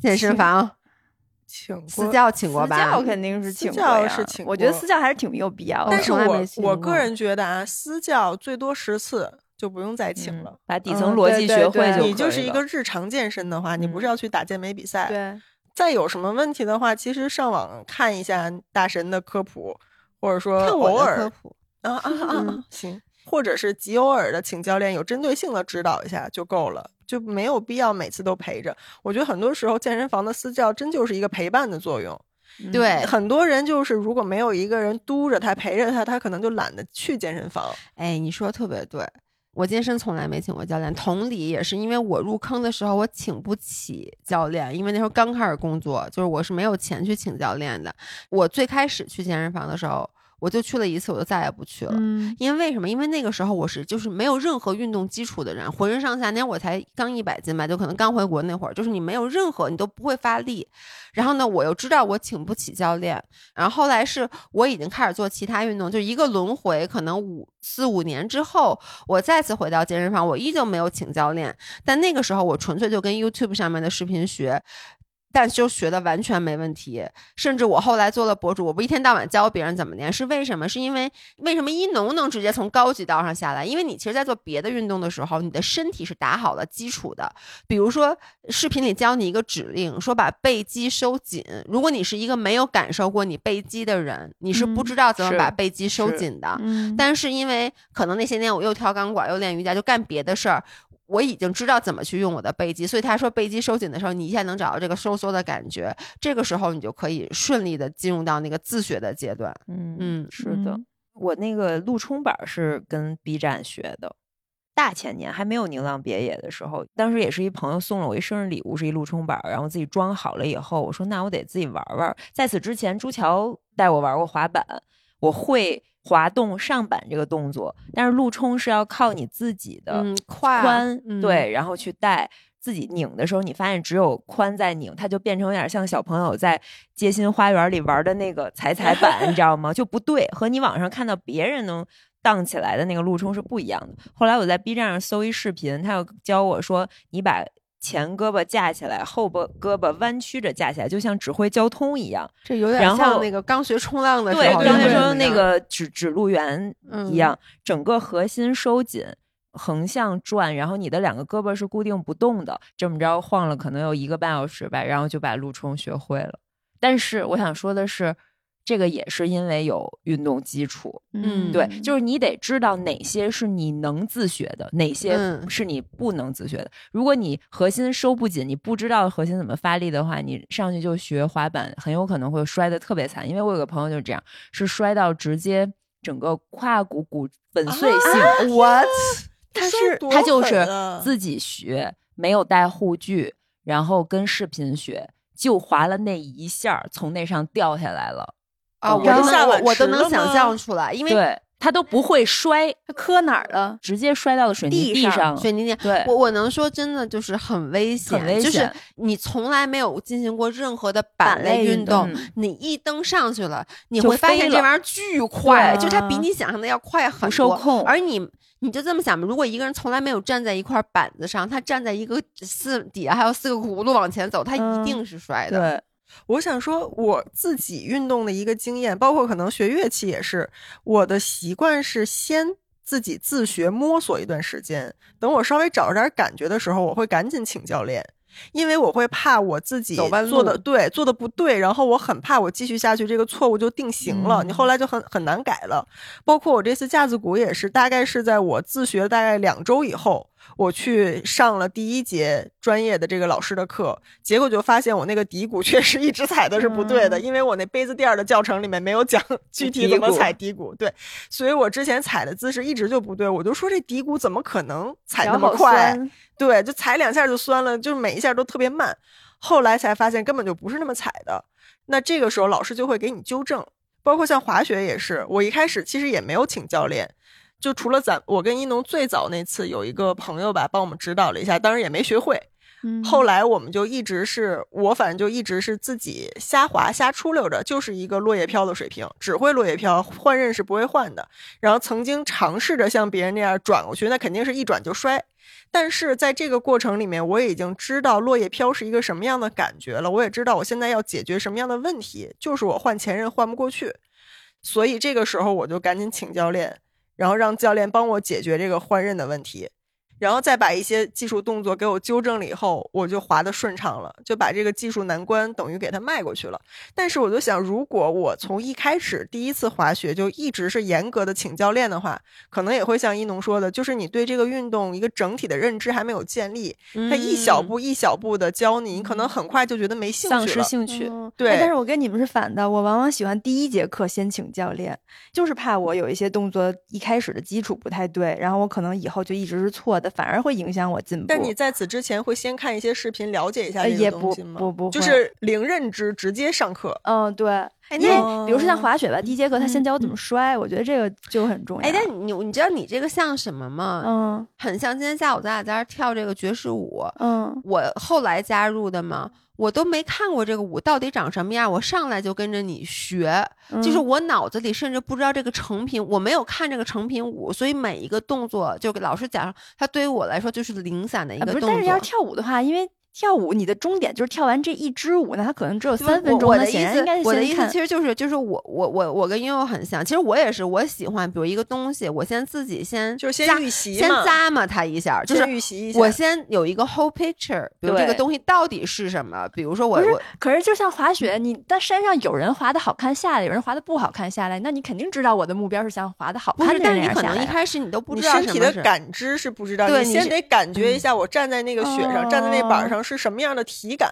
健身房、请过私教请过吧私？教肯定是请过呀是请我觉得私教还是挺有必要的。但是我我个人觉得啊，私教最多十次就不用再请嗯了。把底嗯层逻辑学会就你就是一个日常健身的话，你不是嗯要去打健美比赛。对，再有什么问题的话，其实上网看一下大神的科普，或者说偶尔科普。啊啊啊啊 嗯，行，或者是极偶尔的请教练，有针对性的指导一下就够了，就没有必要每次都陪着。我觉得很多时候健身房的私教真就是一个陪伴的作用。嗯对，很多人就是如果没有一个人督着他陪着他，他可能就懒得去健身房。哎，你说的特别对。我健身从来没请过教练，同理也是因为我入坑的时候我请不起教练，因为那时候刚开始工作，就是我是没有钱去请教练的。我最开始去健身房的时候，我就去了一次，我就再也不去了。嗯因为为什么？因为那个时候我是就是没有任何运动基础的人，浑身上下那会儿我才刚一百斤吧，就可能刚回国那会儿，就是你没有任何你都不会发力。然后呢，我又知道我请不起教练，然后后来是我已经开始做其他运动，就一个轮回，可能五四五年之后，我再次回到健身房，我依旧没有请教练，但那个时候我纯粹就跟 YouTube 上面的视频学。但就学的完全没问题，甚至我后来做了博主，我不一天到晚教别人怎么练，是为什么？是因为为什么一农能直接从高级道上下来？因为你其实，在做别的运动的时候，你的身体是打好了基础的。比如说，视频里教你一个指令，说把背肌收紧。如果你是一个没有感受过你背肌的人，你是不嗯知道怎么把背肌收紧的。嗯，但是因为可能那些年我又跳钢管又练瑜伽，就干别的事儿，我已经知道怎么去用我的背肌，所以他说背肌收紧的时候，你一下能找到这个收缩的感觉，这个时候你就可以顺利的进入到那个自学的阶段。嗯嗯是的嗯，我那个陆冲板是跟 B 站学的。大前年还没有宁浪别野的时候，当时也是一朋友送了我一生日礼物，是一陆冲板，然后自己装好了以后，我说那我得自己玩玩。在此之前，朱桥带我玩过滑板，我会滑动上板这个动作，但是陆冲是要靠你自己的嗯，快髋、嗯对，然后去带。自己拧的时候，你发现只有宽在拧，它就变成有点像小朋友在街心花园里玩的那个踩踩板，你知道吗？就不对，和你网上看到别人能荡起来的那个路冲是不一样的。后来我在 B 站上搜一视频，他又教我说，你把前胳膊架起来，后膊胳膊弯曲着架起来，就像指挥交通一样。这有点像那个刚学冲浪的时候对，刚学冲浪那个指指路员嗯一样，整个核心收紧，横向转，然后你的两个胳膊是固定不动的，这么着晃了可能有一个半小时吧，然后就把路冲学会了。但是我想说的是，这个也是因为有运动基础，嗯对，就是你得知道哪些是你能自学的，哪些嗯是你不能自学的。如果你核心收不紧，你不知道核心怎么发力的话，你上去就学滑板，很有可能会摔得特别惨。因为我有个朋友就是这样，是摔到直接整个胯骨骨粉碎性。what？他是他就是啊自己学，没有带护具，然后跟视频学，就滑了那一下，从那上掉下来了。啊，我都能我我都能想象出来，因为对他都不会摔，他磕哪儿了？直接摔到了水泥地上上。水泥地。对，我我能说真的就是很危险，就是很危险你从来没有进行过任何的板板类类运运动，你一登上去了，你会发现这玩意儿巨快，就是它比你想象的要快很多。受控。而你你就这么想吧，如果一个人从来没有站在一块板子上，他站在一个四底下还有四个轱辘往前走，他嗯一定是摔的。对，我想说，我自己运动的一个经验，包括可能学乐器也是，我的习惯是先自己自学摸索一段时间，等我稍微找着点感觉的时候，我会赶紧请教练。因为我会怕我自己做的对做的不对，然后我很怕我继续下去这个错误就定型了，嗯你后来就很很难改了。包括我这次架子鼓也是，大概是在我自学大概两周以后，我去上了第一节专业的这个老师的课，结果就发现我那个底鼓 确实一直踩的是不对的，因为我那杯子垫儿的教程里面没有讲具体怎么踩底鼓，对，所以我之前踩的姿势一直就不对，我就说这底鼓怎么可能踩那么快？对，就踩两下就酸了，就是每一下都特别慢。后来才发现根本就不是那么踩的。那这个时候老师就会给你纠正，包括像滑雪也是，我一开始其实也没有请教练，就除了咱我跟一农最早那次有一个朋友吧帮我们指导了一下，当然也没学会。嗯后来我们就一直是我反正就一直是自己瞎滑瞎出溜着，就是一个落叶飘的水平，只会落叶飘，换刃是不会换的。然后曾经尝试着像别人那样转过去，那肯定是一转就摔。但是在这个过程里面，我已经知道落叶飘是一个什么样的感觉了，我也知道我现在要解决什么样的问题，就是我换前刃换不过去，所以这个时候我就赶紧请教练，然后让教练帮我解决这个换刃的问题。然后再把一些技术动作给我纠正了以后，我就滑得顺畅了，就把这个技术难关等于给它迈过去了。但是我就想，如果我从一开始第一次滑雪就一直是严格的请教练的话，可能也会像一农说的，就是你对这个运动一个整体的认知还没有建立，他一小步一小步的教你，你可能很快就觉得没兴趣了。丧失兴趣。嗯对哎但是我跟你们是反的，我往往喜欢第一节课先请教练，就是怕我有一些动作一开始的基础不太对，然后我可能以后就一直是错的，反而会影响我进步。但你在此之前会先看一些视频了解一下这呃也不个东西吗？不不不就是零认知直接上课。嗯，对，哎，因为那比如说像滑雪吧，第一节课他先嗯教我怎么摔，我觉得这个就很重要。哎，但你你知道你这个像什么吗？嗯很像今天下午咱俩在这儿跳这个爵士舞，嗯我后来加入的嘛，我都没看过这个舞到底长什么样，我上来就跟着你学，嗯，就是我脑子里甚至不知道这个成品，我没有看这个成品舞，所以每一个动作就给老师讲，它对于我来说就是零散的一啊不是，个动作。但是要是跳舞的话，因为跳舞你的终点就是跳完这一支舞，那它可能只有三分钟，我我的意思应该，我的意思其实就是就是我我我我跟悠悠很像，其实我也是，我喜欢比如一个东西，我先自己先就是先先预习嘛咂摸它一下，就是预习一下。我先有一个 whole picture，比如这个东西到底是什么，比如说我我可是就像滑雪，你在山上有人滑的好看下来，有人滑的不好看下来，那你肯定知道我的目标是想滑的好看的但是你可。能一开始你都不知道身体的感知是不知道，对你先得感觉一下，我站在那个雪上，站在那板哦是什么样的体感。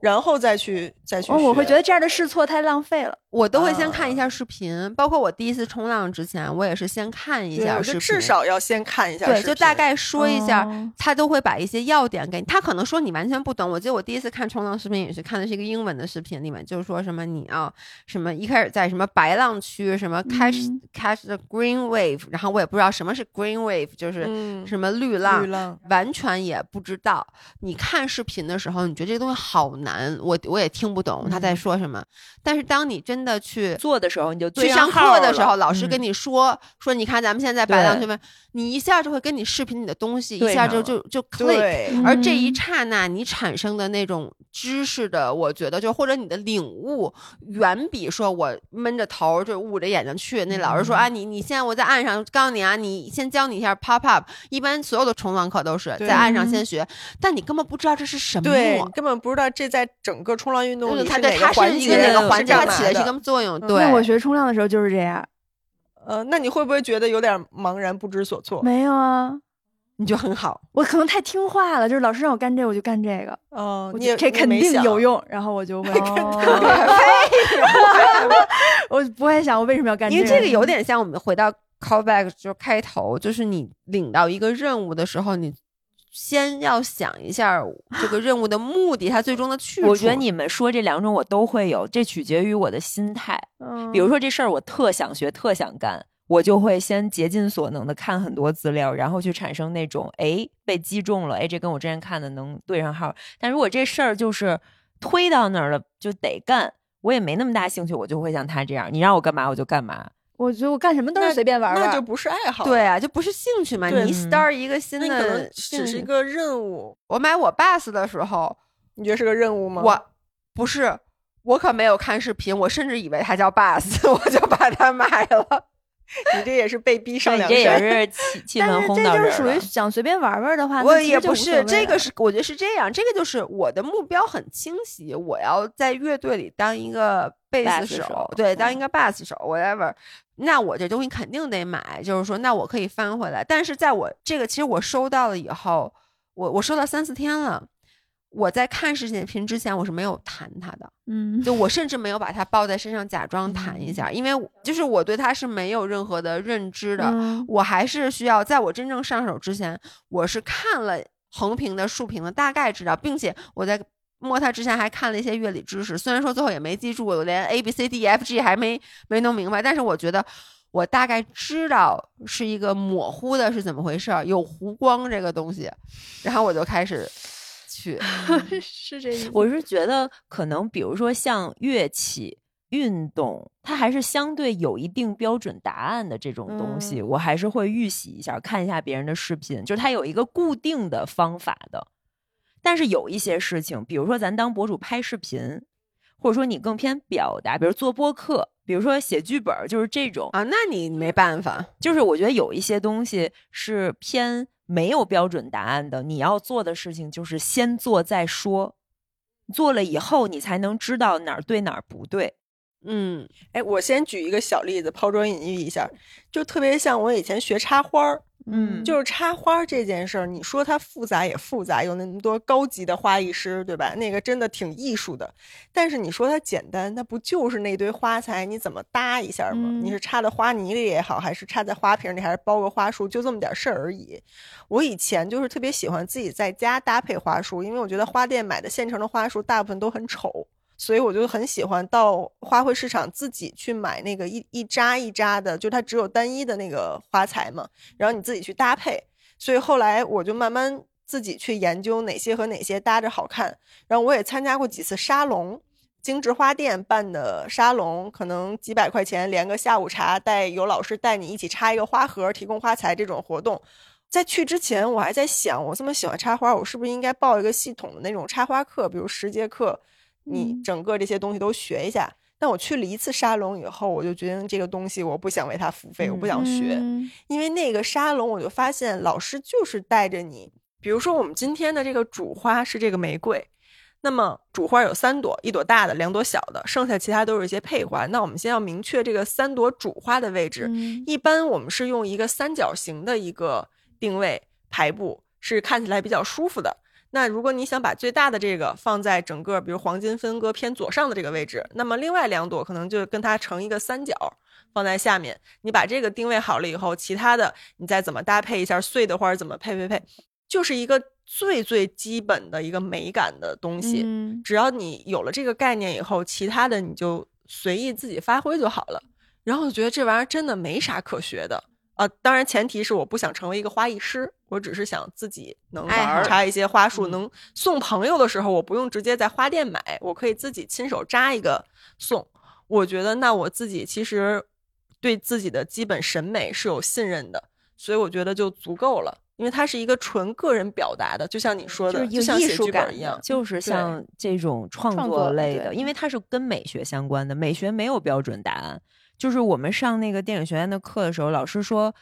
然后再去再去。哦，我会觉得这样的试错太浪费了。我都会先看一下视频，包括我第一次冲浪之前，我也是先看一下视频，至少要先看一下对，视频，就大概说一下，哦他都会把一些要点给你。他可能说你完全不懂。我记得我第一次看冲浪视频也是看的是一个英文的视频，里面就是说什么你要什么一开始在什么白浪区什么 catch、嗯 catch the green wave，然后我也不知道什么是 green wave，就是嗯什么绿浪。绿浪。完全也不知道。你看视频的时候，你觉得这个东西好难，我我也听不懂他在嗯。说什么。但是当你真的去做的时候你就去上课的时候，老师跟嗯你说、说，你看咱们现在白浪对区分，你一下就会跟你视频里的东西一下就就就嗯而这一刹那，你产生的那种知识的，我觉得就或者你的领悟，远比说我闷着头就捂着眼睛去。那老师说、嗯啊，你你现在我在岸上告诉你啊，你先教你一下 pop up。一般所有的冲浪课都是在岸上嗯先学，但你根本不知道这是什么。对你根本不知道这在整个冲浪运动就是里它对它是哪个环是一个，哪个环节，起的是一的个作用。嗯对，那我学冲浪的时候就是这样，呃，那你会不会觉得有点茫然不知所措？没有啊，你就很好。我可能太听话了，就是老师让我干这个我就干这个，哦，我你这肯定有用，然后我就会，哦 我不会想我为什么要干这个因为这个有点像我们回到 callback 就开头，就是你领到一个任务的时候，你先要想一下这个任务的目的，它最终的去处。我觉得你们说这两种我都会有，这取决于我的心态。嗯比如说这事儿我特想学、特想干，我就会先竭尽所能的看很多资料，然后去产生那种哎被击中了，哎这跟我之前看的能对上号。但如果这事儿就是推到那儿了就得干，我也没那么大兴趣，我就会像他这样，你让我干嘛我就干嘛。我觉得我干什么都是随便玩玩，那就不是爱好，对，啊，就不是兴趣嘛。你嗯 start 一个新的只是一，个任务，我买我 bus 的时候，你觉得是个任务吗？我不是。我可没有看视频，我甚至以为它叫 bus，我就把它买了。你这也是被逼上你梁这也山。是气轰到这就是。属于想随便玩玩的话，我也不是，这个 是我觉得是这样，这个就是我的目标很清晰，我要在乐队里当一个贝斯手，手对，当一嗯个 bass 手，whatever。那我这东西肯定得买，就是说，那我可以翻回来。但是在我这个，其实我收到了以后，我我收到三四天了。我在看视频之前，我是没有弹它的，嗯，就我甚至没有把它抱在身上假装弹一下，因为就是我对它是没有任何的认知的。嗯我还是需要在我真正上手之前，我是看了横屏的、竖屏的，大概知道，并且我在摸它之前还看了一些乐理知识。虽然说最后也没记住，我连 A B C D E F G 还没没弄明白，但是我觉得我大概知道是一个模糊的是怎么回事儿，有弧光这个东西，然后我就开始去。是这意思。我是觉得可能，比如说像乐器、运动，它还是相对有一定标准答案的这种东西，嗯我还是会预习一下，看一下别人的视频，就是它有一个固定的方法的。但是有一些事情，比如说咱当博主拍视频，或者说你更偏表达，比如做播客，比如说写剧本，就是这种啊，那你没办法，就是我觉得有一些东西是偏没有标准答案的，你要做的事情就是先做再说，做了以后你才能知道哪儿对哪儿不对。嗯哎，我先举一个小例子，抛砖引玉一下，就特别像我以前学插花儿，嗯就是插花这件事儿，你说它复杂也复杂，有那么多高级的花艺师，对吧？那个真的挺艺术的。但是你说它简单，那不就是那堆花材，你怎么搭一下吗？嗯你是插在花泥里也好，还是插在花瓶里，还是包个花束，就这么点事儿而已。我以前就是特别喜欢自己在家搭配花束，因为我觉得花店买的现成的花束大部分都很丑。所以我就很喜欢到花卉市场自己去买那个一一扎一扎的，就它只有单一的那个花材嘛，然后你自己去搭配。所以后来我就慢慢自己去研究哪些和哪些搭着好看。然后我也参加过几次沙龙，精致花店办的沙龙，可能几百块钱连个下午茶，带有老师带你一起插一个花盒，提供花材这种活动。在去之前，我还在想，我这么喜欢插花，我是不是应该报一个系统的那种插花课，比如十节课，你嗯整个这些东西都学一下。但我去了一次沙龙以后，我就决定这个东西我不想为它付费，我不想学。嗯因为那个沙龙，我就发现老师就是带着你，比如说我们今天的这个主花是这个玫瑰，那么主花有三朵，一朵大的，两朵小的，剩下其他都是一些配花。那我们先要明确这个三朵主花的位置，嗯一般我们是用一个三角形的一个定位排布，是看起来比较舒服的。那如果你想把最大的这个放在整个，比如黄金分割偏左上的这个位置，那么另外两朵可能就跟它成一个三角，放在下面。你把这个定位好了以后，其他的你再怎么搭配一下碎的或者怎么配配配，就是一个最最基本的一个美感的东西。嗯只要你有了这个概念以后，其他的你就随意自己发挥就好了。然后我觉得这玩意儿真的没啥可学的啊、当然前提是我不想成为一个花艺师，我只是想自己能插一些花束，嗯能送朋友的时候，我不用直接在花店买，我可以自己亲手扎一个送。我觉得那我自己其实对自己的基本审美是有信任的，所以我觉得就足够了。因为它是一个纯个人表达的，就像你说的，就像写艺术感剧本一样，。就是像这种创作类的，因为它是跟美学相关的，美学没有标准答案。就是我们上那个电影学院的课的时候，老师说，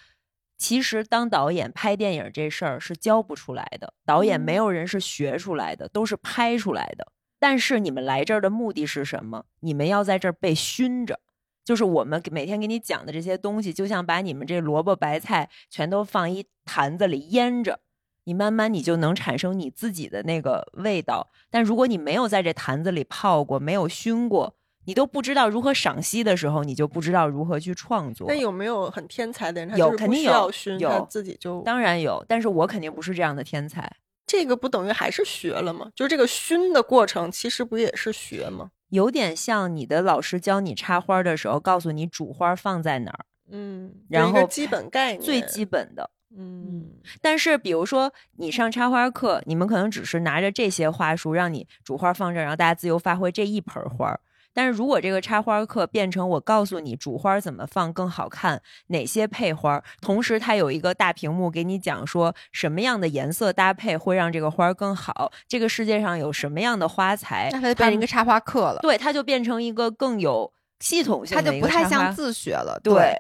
其实当导演拍电影这事儿是教不出来的，导演没嗯有人是学出来的，都是拍出来的。但是你们来这儿的目的是什么？你们要在这儿被熏着。就是我们给每天给你讲的这些东西，就像把你们这萝卜白菜全都放一坛子里腌着，你慢慢你就能产生你自己的那个味道。但如果你没有在这坛子里泡过，没有熏过，你都不知道如何赏析的时候，你就不知道如何去创作那。有没有很天才的人？有肯定有要熏，他有自己就当然有，但是我肯定不是这样的天才。这个不等于还是学了吗？就是这个熏的过程，其实不也是学吗？有点像你的老师教你插花的时候，告诉你主花放在哪儿，嗯，然后基本概 念，最基本的。嗯，但是，比如说你上插花课，你们可能只是拿着这些花束，让你主花放这儿，然后大家自由发挥这一盆花儿。但是如果这个插花课变成我告诉你主花怎么放更好看，哪些配花，同时它有一个大屏幕给你讲说什么样的颜色搭配会让这个花儿更好，这个世界上有什么样的花材，那它就变成一个插花课了，对，它就变成一个更有系统性它的一个插花，就不太像自学了。对，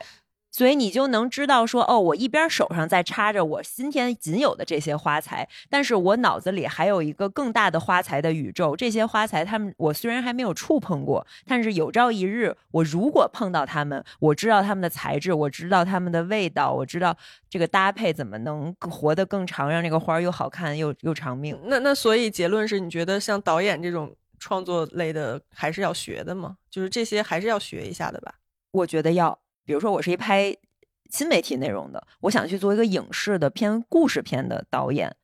所以你就能知道说，哦，我一边手上在插着我今天仅有的这些花材，但是我脑子里还有一个更大的花材的宇宙。这些花材，他们我虽然还没有触碰过，但是有朝一日我如果碰到它们，我知道它们的材质，我知道它们的味道，我知道这个搭配怎么能活得更长，让这个花儿又好看又又长命。那那所以结论是你觉得像导演这种创作类的还是要学的吗？就是这些还是要学一下的吧？我觉得要，比如说我是一拍新媒体内容的，我想去做一个影视的偏故事片的导演，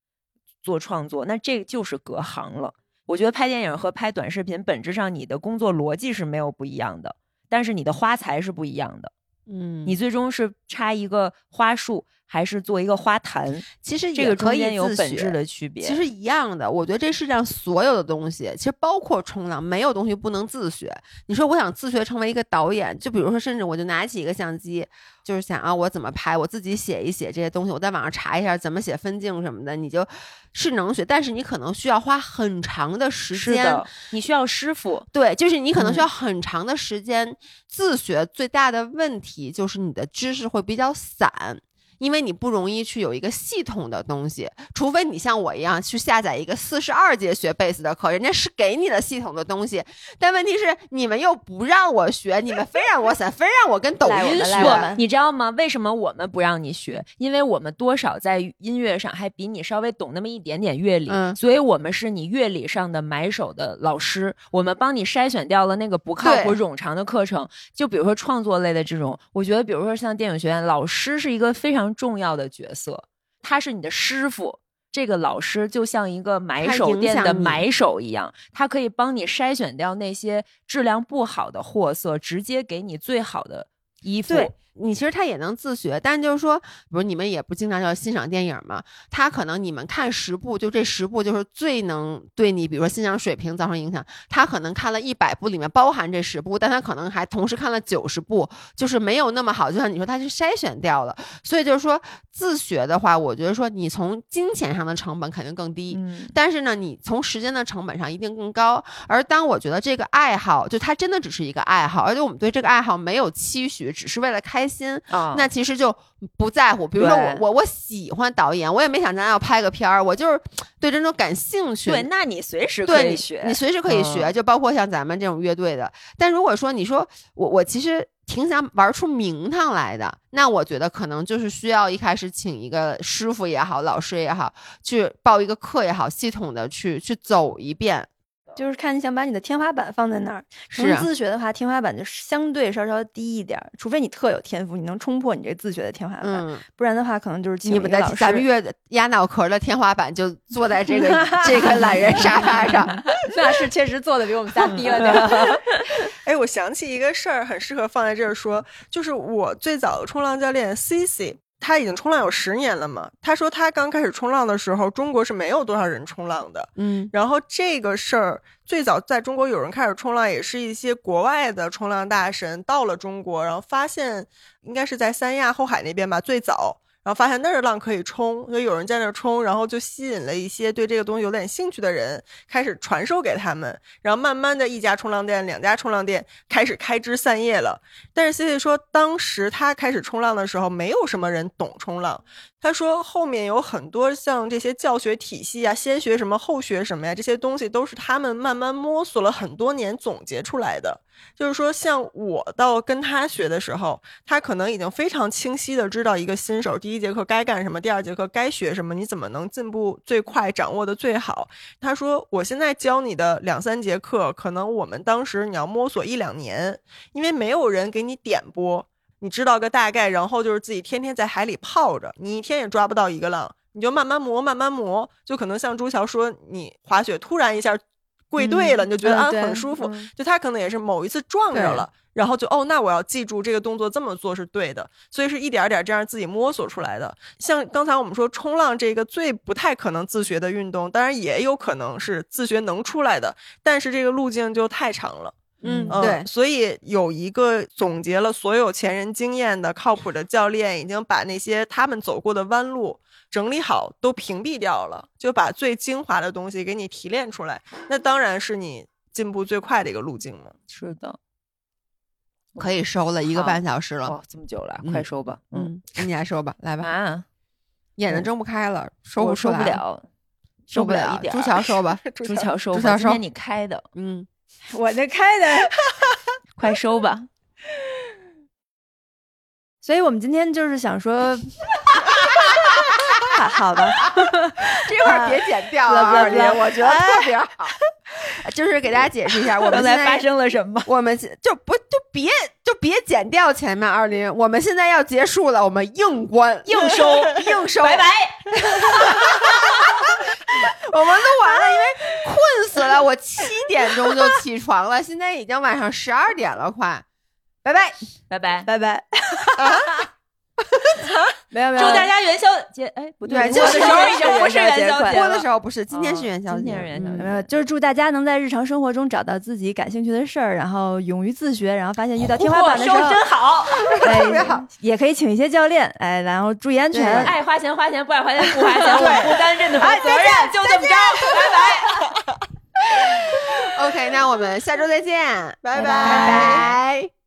做创作，那这就是隔行了。我觉得拍电影和拍短视频本质上你的工作逻辑是没有不一样的，但是你的花材是不一样的。嗯你最终是插一个花束，还是做一个花坛，其实这个可以有本质的区别。其实一样的，我觉得这世界上所有的东西，其实包括冲浪，没有东西不能自学。你说我想自学成为一个导演，就比如说，甚至我就拿起一个相机，就是想啊，我怎么拍，我自己写一写这些东西，我在网上查一下怎么写分镜什么的，你就是能学，但是你可能需要花很长的时间。你需要师傅。对，就是你可能需嗯要很长的时间自学，最大的问题就是你的知识会比较散。因为你不容易去有一个系统的东西，除非你像我一样去下载一个四十二节学贝斯的课，人家是给你的系统的东西，但问题是你们又不让我学，你们非让我散，非让我跟抖音学。你知道吗？为什么我们不让你学？因为我们多少在音乐上还比你稍微懂那么一点点乐理，嗯所以我们是你乐理上的买手的老师。我们帮你筛选掉了那个不靠谱、冗长的课程。就比如说创作类的这种，我觉得，比如说像电影学院，老师是一个非常重要的角色，他是你的师傅。这个老师就像一个买手店的买手一样，他可以帮你筛选掉那些质量不好的货色，直接给你最好的衣服。对你其实他也能自学，但就是说，比如你们也不经常要欣赏电影嘛，他可能你们看十部，就这十部就是最能对你，比如说欣赏水平造成影响。他可能看了一百部，里面包含这十部，但他可能还同时看了九十部，就是没有那么好。就像你说，他是筛选掉了。所以就是说，自学的话，我觉得说你从金钱上的成本肯定更低，嗯，但是呢，你从时间的成本上一定更高。而当我觉得这个爱好，就它真的只是一个爱好，而且我们对这个爱好没有期许，只是为了开心，啊那其实就不在乎。比如说我我我喜欢导演，我也没想咱要拍个片儿，我就是对这种感兴趣。对，那你随时可以学，你随时可以学，嗯就包括像咱们这种乐队的。但如果说你说我我其实挺想玩出名堂来的，那我觉得可能就是需要一开始请一个师傅也好，老师也好，去报一个课也好，系统的去去走一遍。就是看你想把你的天花板放在哪儿。从是啊自学的话，天花板就相对稍稍低一点儿，除非你特有天赋，你能冲破你这自学的天花板，嗯，不然的话，可能就是请你们的。咱们乐压脑壳的天花板就坐在这个 这个懒人沙发上。那是确实坐的比我们家低了点儿。哎，我想起一个事儿，很适合放在这儿说，就是我最早的冲浪教练 Cici，他已经冲浪有十年了嘛。他说他刚开始冲浪的时候，中国是没有多少人冲浪的。嗯然后这个事儿最早在中国有人开始冲浪，也是一些国外的冲浪大神到了中国，然后发现应该是在三亚后海那边吧，最早。然后发现那儿的浪可以冲，所以有人在那儿冲，然后就吸引了一些对这个东西有点兴趣的人，开始传授给他们。然后慢慢的一家冲浪店、两家冲浪店开始开枝散叶了。但是 C C 说，当时他开始冲浪的时候，没有什么人懂冲浪。他说后面有很多像这些教学体系啊，先学什么后学什么呀，这些东西都是他们慢慢摸索了很多年总结出来的。就是说，像我到跟他学的时候，他可能已经非常清晰的知道一个新手第一节课该干什么，第二节课该学什么，你怎么能进步最快，掌握的最好。他说，我现在教你的两三节课，可能我们当时你要摸索一两年，因为没有人给你点拨。你知道个大概，然后就是自己天天在海里泡着，你一天也抓不到一个浪，你就慢慢磨，慢慢磨，就可能像朱桥说，你滑雪突然一下跪对了，你就觉得啊嗯很舒服，嗯就他可能也是某一次撞着了，然后就哦，那我要记住这个动作这么做是对的，所以是一点儿点儿这样自己摸索出来的。像刚才我们说冲浪这个最不太可能自学的运动，当然也有可能是自学能出来的，但是这个路径就太长了。嗯，嗯，对，所以有一个总结了所有前人经验的靠谱的教练，已经把那些他们走过的弯路整理好，都屏蔽掉了，就把最精华的东西给你提炼出来。那当然是你进步最快的一个路径了。是的，可以收了一个半小时了。哦，这么久了，嗯快收吧。嗯，嗯，你来收吧，来吧，啊，眼睛睁不开了，收收不了，收不了一点。朱桥收吧，朱桥 收吧，朱桥收今天你开的，嗯，我这开的，快收吧。所以我们今天就是想说，好好吧，这块儿别剪掉啊，二林，我觉得特别好。就是给大家解释一下，我们刚才现在发生了什么？我们现就不就别就别剪掉前面二林，我们现在要结束了，我们硬关硬收，硬收，拜拜。我们录完了，因为困死了，我七点钟就起床了，现在已经晚上十二点了，快，拜拜。拜拜。拜拜。没有没有，祝大家元宵节，哎，不对过的时候已经不是元宵节播的时候不是，今天是元宵节，今天是元宵节。嗯。没有，就是祝大家能在日常生活中找到自己感兴趣的事儿，然后勇于自学，然后发现遇到天花板的时候，真好，哎，也可以请一些教练，哎，然后注意安全。爱花钱花钱，不爱花钱不花钱，我们不担任何责任，就这么着，拜拜。OK，那我们下周再见，拜。拜拜